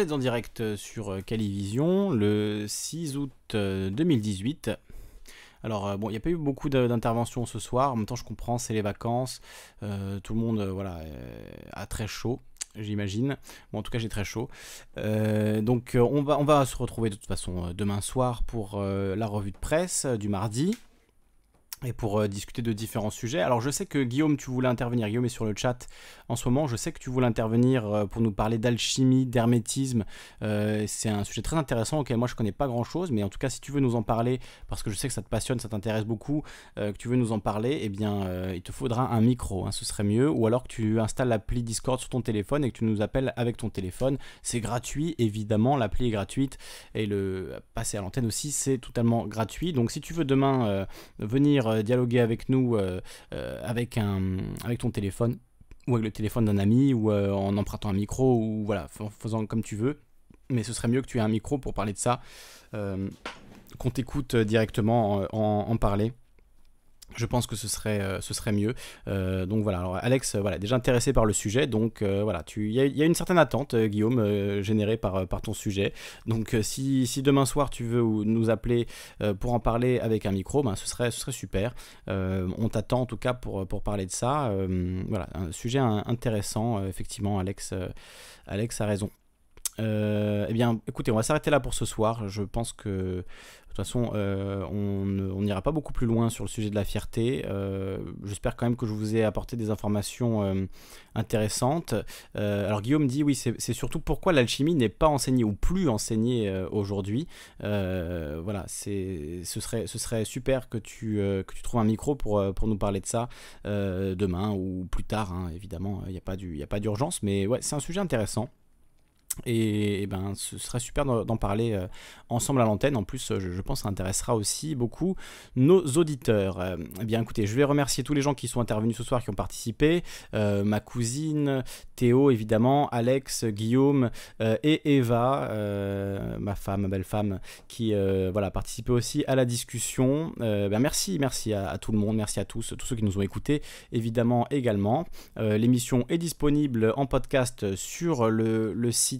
êtes en direct euh, sur euh, Calivision le 6 août euh, 2018. Alors euh, bon, il n'y a pas eu beaucoup d'interventions ce soir. En même temps, je comprends, c'est les vacances. Tout le monde, voilà, a très chaud, j'imagine. Bon, en tout cas, j'ai très chaud. Donc, on va, on va se retrouver de toute façon demain soir pour la revue de presse du mardi. Et pour euh, discuter de différents sujets. Alors je sais que Guillaume, tu voulais intervenir, Guillaume est sur le chat en ce moment, je sais que tu voulais intervenir euh, pour nous parler d'alchimie, d'hermétisme. Euh, c'est un sujet très intéressant auquel moi je connais pas grand-chose, mais en tout cas si tu veux nous en parler, parce que je sais que ça te passionne, ça t'intéresse beaucoup, que tu veux nous en parler, eh bien il te faudra un micro, hein, ce serait mieux, ou alors que tu installes l'appli Discord sur ton téléphone et que tu nous appelles avec ton téléphone. C'est gratuit, évidemment, l'appli est gratuite, et le passer à l'antenne aussi, c'est totalement gratuit. Donc si tu veux demain euh, euh, dialoguer avec nous euh, euh, avec, un, avec ton téléphone ou avec le téléphone d'un ami ou en empruntant un micro ou voilà, en faisant comme tu veux. Mais ce serait mieux que tu aies un micro pour parler de ça, qu'on t'écoute directement en, en- en parler. Je pense que ce serait, euh, ce serait mieux. Euh, donc voilà, alors Alex, euh, voilà, déjà intéressé par le sujet, donc voilà, il y, a- une certaine attente, Guillaume, générée par, ton sujet. Donc si, demain soir tu veux ou- nous appeler pour en parler avec un micro, ben, ce, serait, ce super. On t'attend en tout cas pour, parler de ça. Voilà, un sujet intéressant, effectivement, Alex, Alex a raison. Euh, eh bien, écoutez, on va s'arrêter là pour ce soir. Je pense que de toute façon, euh, on n'ira pas beaucoup plus loin sur le sujet de la fierté. Euh, J'espère quand même que je vous ai apporté des informations intéressantes. Alors Guillaume dit oui, c'est surtout pourquoi l'alchimie n'est pas enseignée ou plus enseignée aujourd'hui. Voilà, ce serait super que tu trouves un micro pour nous parler de ça demain ou plus tard. hein, évidemment, il n'y a pas d'urgence, mais ouais, c'est un sujet intéressant. Et, ben, ce serait super d'en parler euh, ensemble à l'antenne. En plus, je, pense que ça intéressera aussi beaucoup nos auditeurs. Euh, eh bien, écoutez, je vais remercier tous les gens qui sont intervenus ce soir, qui ont participé. Euh, ma cousine, Théo, évidemment, Alex, Guillaume et Eva, ma femme, ma belle femme, qui voilà, participaient aussi à la discussion. Ben, merci, merci à, tout le monde, merci à tous, tous ceux qui nous ont écoutés, évidemment également. L'émission est disponible en podcast sur le site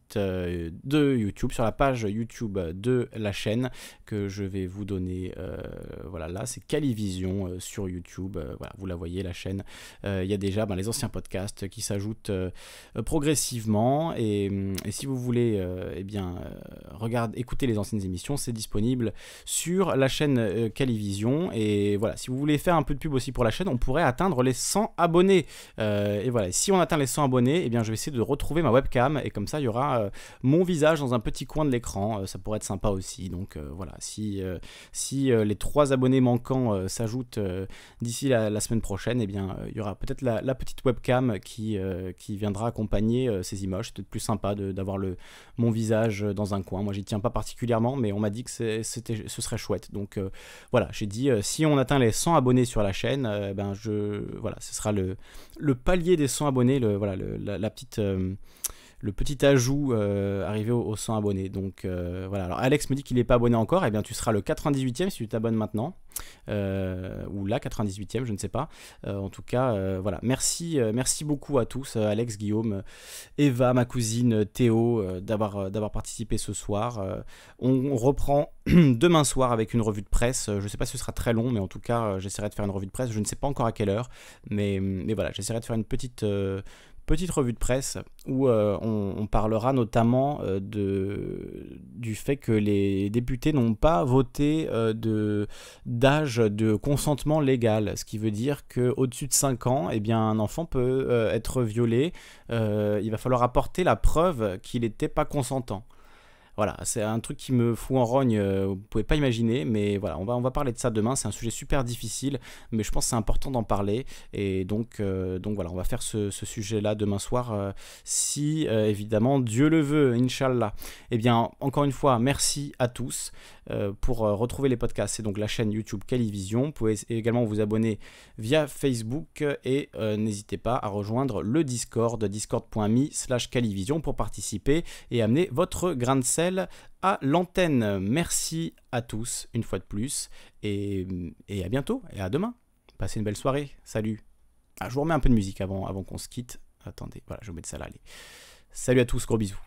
euh, de YouTube, sur la page YouTube de la chaîne que je vais vous donner. euh, voilà, là, c'est Calivision euh, sur YouTube. Voilà, vous la voyez, la chaîne. Il y a déjà ben, les anciens podcasts qui s'ajoutent progressivement. Et, hum, et si vous voulez eh bien, regarde, écouter les anciennes émissions, c'est disponible sur la chaîne Calivision. Et voilà, si vous voulez faire un peu de pub aussi pour la chaîne, on pourrait atteindre les 100 abonnés. Et voilà, si on atteint les 100 abonnés, eh bien, je vais essayer de retrouver ma webcam. Et comme ça, il y aura euh, mon visage dans un petit coin de l'écran. Euh, ça pourrait être sympa aussi. Donc euh, voilà, si, si les trois abonnés manquants s'ajoutent d'ici la, semaine prochaine, eh bien, il y aura peut-être la, petite webcam qui, qui viendra accompagner ces images. C'est peut-être plus sympa d'avoir le mon visage dans un coin. Moi, j'y tiens pas particulièrement, mais on m'a dit que ce serait chouette. Donc voilà, j'ai dit si on atteint les 100 abonnés sur la chaîne, euh, ben je voilà, ce sera le, le palier des 100 abonnés, le voilà, la, petite le petit ajout euh, arrivé aux, aux 100 abonnés. Donc euh, voilà. Alors Alex me dit qu'il n'est pas abonné encore. Eh bien, tu seras le 98e si tu t'abonnes maintenant. Euh, ou la 98e, je ne sais pas. En tout cas, voilà. Merci, merci beaucoup à tous, Alex, Guillaume, Eva, ma cousine, Théo, d'avoir d'avoir participé ce soir. On, reprend demain soir avec une revue de presse. Je ne sais pas si ce sera très long, mais en tout cas, j'essaierai de faire une revue de presse. Je ne sais pas encore à quelle heure, mais, mais voilà, j'essaierai de faire une petite. Petite revue de presse où euh, on, parlera notamment euh, du fait que les députés n'ont pas voté euh, d'âge de consentement légal, ce qui veut dire que au-dessus de 5 ans, eh un enfant peut être violé. Il va falloir apporter la preuve qu'il n'était pas consentant. Voilà, c'est un truc qui me fout en rogne, euh, vous pouvez pas imaginer, mais voilà, on va, parler de ça demain, c'est un sujet super difficile, mais je pense que c'est important d'en parler, et donc, euh, voilà, on va faire ce, sujet-là demain soir, euh, si évidemment Dieu le veut, Inch'Allah. Eh bien, encore une fois, merci à tous. Pour retrouver les podcasts, c'est donc la chaîne YouTube Calivision. Vous pouvez également vous abonner via Facebook et n'hésitez pas à rejoindre le Discord, discord.me slash Calivision pour participer et amener votre grain de sel à l'antenne. Merci à tous une fois de plus et, à bientôt et à demain. Passez une belle soirée. Salut. Ah, je vous remets un peu de musique avant, avant qu'on se quitte. Attendez, voilà, je vais mettre ça là. Allez. Salut à tous, gros bisous.